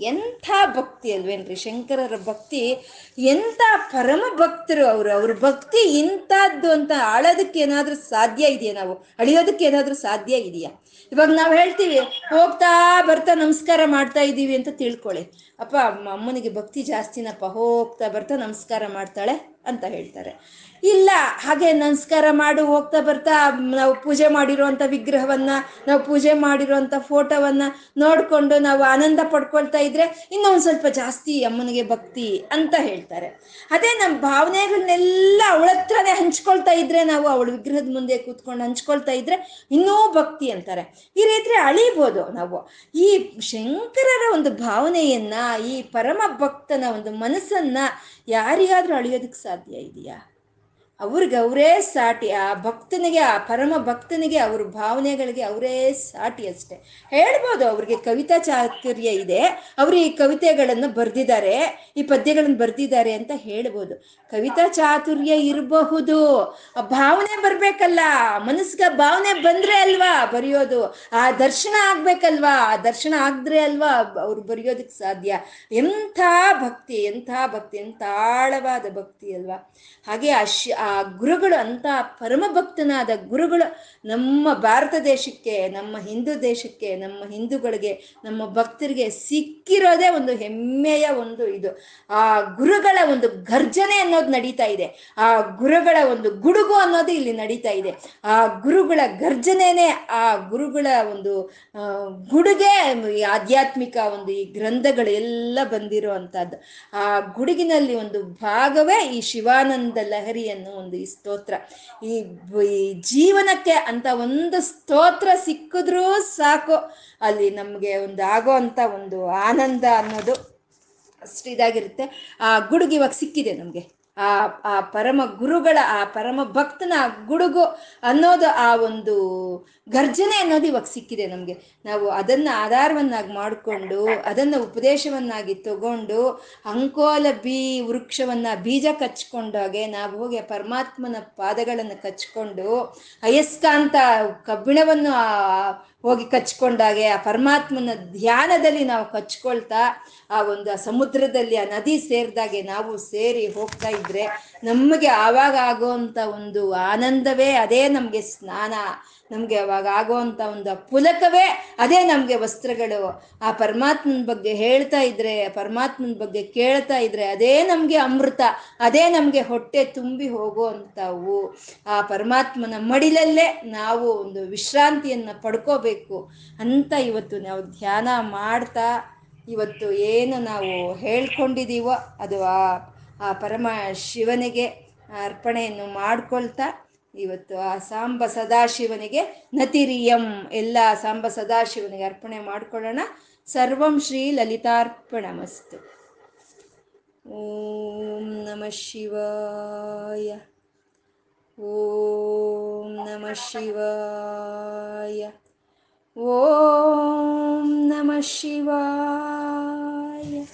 ಎಂಥ ಭಕ್ತಿ ಅಲ್ವೇನ್ರಿ? ಶಂಕರರ ಭಕ್ತಿ, ಎಂಥ ಪರಮ ಭಕ್ತರು ಅವರು. ಅವ್ರ ಭಕ್ತಿ ಇಂಥದ್ದು ಅಂತ ಆಳೋದಕ್ಕೆ ಏನಾದ್ರೂ ಸಾಧ್ಯ ಇದೆಯಾ ನಾವು? ಅಳಿಯೋದಕ್ಕೆ ಏನಾದ್ರೂ ಸಾಧ್ಯ ಇದೆಯಾ? ಇವಾಗ ನಾವು ಹೇಳ್ತೀವಿ, ಹೋಗ್ತಾ ಬರ್ತಾ ನಮಸ್ಕಾರ ಮಾಡ್ತಾ ಇದ್ದೀವಿ ಅಂತ ತಿಳ್ಕೊಳ್ಳಿ. ಅಪ್ಪ, ಅಮ್ಮನಿಗೆ ಭಕ್ತಿ ಜಾಸ್ತಿನಪ್ಪ, ಹೋಗ್ತಾ ಬರ್ತಾ ನಮಸ್ಕಾರ ಮಾಡ್ತಾಳೆ ಅಂತ ಹೇಳ್ತಾರೆ. ಇಲ್ಲ, ಹಾಗೆ ನಮಸ್ಕಾರ ಮಾಡು, ಹೋಗ್ತಾ ಬರ್ತಾ ನಾವು ಪೂಜೆ ಮಾಡಿರುವಂತ ವಿಗ್ರಹವನ್ನ, ನಾವು ಪೂಜೆ ಮಾಡಿರುವಂತ ಫೋಟೋವನ್ನ ನೋಡಿಕೊಂಡು ನಾವು ಆನಂದ ಪಡ್ಕೊಳ್ತಾ ಇದ್ರೆ ಇನ್ನೊಂದು ಸ್ವಲ್ಪ ಜಾಸ್ತಿ ಅಮ್ಮನಿಗೆ ಭಕ್ತಿ ಅಂತ ಹೇಳ್ತಾರೆ. ಅದೇ ನಮ್ಮ ಭಾವನೆಗಳನ್ನೆಲ್ಲ ಅವಳ ಹತ್ರನೇ ಹಂಚ್ಕೊಳ್ತಾ ಇದ್ರೆ ನಾವು ಅವಳ ವಿಗ್ರಹದ ಮುಂದೆ ಕೂತ್ಕೊಂಡು ಹಂಚ್ಕೊಳ್ತಾ ಇದ್ರೆ ಇನ್ನೂ ಭಕ್ತಿ ಅಂತಾರೆ. ಈ ರೀತಿ ಅಳಿಬೋದು ನಾವು. ಈ ಶಂಕರರ ಒಂದು ಭಾವನೆಯನ್ನ, ಈ ಪರಮ ಭಕ್ತನ ಒಂದು ಮನಸ್ಸನ್ನ ಯಾರಿಗಾದ್ರೂ ಅಳಿಯೋದಕ್ಕೆ ಸಾಧ್ಯ ಇದೆಯಾ? ಅವ್ರಿಗೆ ಅವರೇ ಸಾಟಿ, ಆ ಭಕ್ತನಿಗೆ, ಆ ಪರಮ ಭಕ್ತನಿಗೆ, ಅವ್ರ ಭಾವನೆಗಳಿಗೆ ಅವರೇ ಸಾಟಿ ಅಷ್ಟೆ. ಹೇಳ್ಬೋದು ಅವ್ರಿಗೆ ಕವಿತಾ ಚಾತುರ್ಯ ಇದೆ. ಅವರು ಈ ಕವಿತೆಗಳನ್ನು ಬರೆದಿದ್ದಾರೆ, ಈ ಪದ್ಯಗಳನ್ನು ಬರೆದಿದ್ದಾರೆ ಅಂತ ಹೇಳ್ಬೋದು. ಕವಿತಾ ಚಾತುರ್ಯ ಇರಬಹುದು. ಆ ಭಾವನೆ ಬರ್ಬೇಕಲ್ಲ, ಮನಸ್ಸಿಗೆ ಭಾವನೆ ಬಂದ್ರೆ ಅಲ್ವಾ ಬರೆಯೋದು? ಆ ದರ್ಶನ ಆಗ್ಬೇಕಲ್ವಾ? ಆ ದರ್ಶನ ಆಗದ್ರೆ ಅಲ್ವಾ ಅವ್ರು ಬರೆಯೋದಕ್ಕೆ ಸಾಧ್ಯ? ಎಂಥ ಭಕ್ತಿ ಎಂಥ ಭಕ್ತಿ, ಎಂಥ ಆಳವಾದ ಭಕ್ತಿ ಅಲ್ವಾ? ಹಾಗೆ ಆ ಆ ಗುರುಗಳು ಅಂತ ಪರಮ ಭಕ್ತನಾದ ಗುರುಗಳು ನಮ್ಮ ಭಾರತ ದೇಶಕ್ಕೆ, ನಮ್ಮ ಹಿಂದೂ ದೇಶಕ್ಕೆ, ನಮ್ಮ ಹಿಂದೂಗಳಿಗೆ, ನಮ್ಮ ಭಕ್ತರಿಗೆ ಸಿಕ್ಕಿರೋದೇ ಒಂದು ಹೆಮ್ಮೆಯ ಒಂದು ಇದು. ಆ ಗುರುಗಳ ಒಂದು ಗರ್ಜನೆ ಅನ್ನೋದು ನಡೀತಾ ಇದೆ. ಆ ಗುರುಗಳ ಒಂದು ಗುಡುಗು ಅನ್ನೋದು ಇಲ್ಲಿ ನಡೀತಾ ಇದೆ. ಆ ಗುರುಗಳ ಗರ್ಜನೆನೇ ಆ ಗುರುಗಳ ಒಂದು ಗುಡುಗೆ ಆಧ್ಯಾತ್ಮಿಕ ಒಂದು ಈ ಗ್ರಂಥಗಳೆಲ್ಲ ಬಂದಿರೋ ಅಂಥದ್ದು ಆ ಗುಡುಗಿನಲ್ಲಿ ಒಂದು ಭಾಗವೇ ಈ ಶಿವಾನಂದ ಲಹರಿ ಅನ್ನೋ ಒಂದು ಈ ಸ್ತೋತ್ರ. ಈ ಜೀವನಕ್ಕೆ ಅಂತ ಒಂದು ಸ್ತೋತ್ರ ಸಿಕ್ಕಿದ್ರೂ ಸಾಕು. ಅಲ್ಲಿ ನಮಗೆ ಒಂದು ಆಗೋ ಅಂತ ಒಂದು ಆನಂದ ಅನ್ನೋದು ಅಷ್ಟು ಇದಾಗಿರುತ್ತೆ. ಆ ಗುಡುಗು ಇವಾಗ ಸಿಕ್ಕಿದೆ ನಮಗೆ. ಆ ಆ ಪರಮ ಗುರುಗಳ, ಆ ಪರಮ ಭಕ್ತನ ಗುಡುಗು ಅನ್ನೋದು ಆ ಒಂದು ಗರ್ಜನೆ ಅನ್ನೋದು ಇವಾಗ ಸಿಕ್ಕಿದೆ ನಮಗೆ. ನಾವು ಅದನ್ನು ಆಧಾರವನ್ನಾಗಿ ಮಾಡಿಕೊಂಡು, ಅದನ್ನು ಉಪದೇಶವನ್ನಾಗಿ ತಗೊಂಡು, ಅಂಕೋಲ ಬೀ ವೃಕ್ಷವನ್ನ ಬೀಜ ಕಚ್ಕೊಂಡಾಗೆ ನಾವು ಹೋಗಿ ಆ ಪರಮಾತ್ಮನ ಪಾದಗಳನ್ನು ಕಚ್ಕೊಂಡು, ಅಯಸ್ಕಾಂತ ಕಬ್ಬಿಣವನ್ನು ಹೋಗಿ ಕಚ್ಕೊಂಡಾಗೆ ಆ ಪರಮಾತ್ಮನ ಧ್ಯಾನದಲ್ಲಿ ನಾವು ಕಚ್ಕೊಳ್ತಾ ಆ ಒಂದು ಸಮುದ್ರದಲ್ಲಿ ಆ ನದಿ ಸೇರಿದಾಗೆ ನಾವು ಸೇರಿ ಹೋಗ್ತಾ ಇದ್ರೆ ನಮಗೆ ಆವಾಗ ಆಗೋವಂಥ ಒಂದು ಆನಂದವೇ ಅದೇ ನಮಗೆ ಸ್ನಾನ. ನಮಗೆ ಅವಾಗ ಆಗುವಂಥ ಒಂದು ಪುಲಕವೇ ಅದೇ ನಮಗೆ ವಸ್ತ್ರಗಳು. ಆ ಪರಮಾತ್ಮನ ಬಗ್ಗೆ ಹೇಳ್ತಾ ಇದ್ರೆ ಪರಮಾತ್ಮನ ಬಗ್ಗೆ ಕೇಳ್ತಾ ಇದ್ರೆ ಅದೇ ನಮಗೆ ಅಮೃತ, ಅದೇ ನಮಗೆ ಹೊಟ್ಟೆ ತುಂಬಿ ಹೋಗುವಂಥವು. ಆ ಪರಮಾತ್ಮನ ಮಡಿಲಲ್ಲೇ ನಾವು ಒಂದು ವಿಶ್ರಾಂತಿಯನ್ನು ಪಡ್ಕೋಬೇಕು ಅಂತ ಇವತ್ತು ನಾವು ಧ್ಯಾನ ಮಾಡ್ತಾ ಇವತ್ತು ಏನು ನಾವು ಹೇಳ್ಕೊಂಡಿದ್ದೀವೋ ಅದು ಆ ಪರಮ ಶಿವನಿಗೆ ಅರ್ಪಣೆಯನ್ನು ಮಾಡ್ಕೊಳ್ತಾ ಇವತ್ತು ಆ ಸಾಂಬ ಸದಾಶಿವನಿಗೆ ನತಿರಿಯಂ. ಎಲ್ಲ ಸಾಂಬ ಸದಾಶಿವನಿಗೆ ಅರ್ಪಣೆ ಮಾಡ್ಕೊಳ್ಳೋಣ. ಸರ್ವಂ ಶ್ರೀ ಲಲಿತಾರ್ಪಣಮಸ್ತು. ಓಂ ನಮ ಶಿವಾಯ. ಓಂ ನಮ ಶಿವಾಯ. ಓಂ ನಮ ಶಿವಾಯ.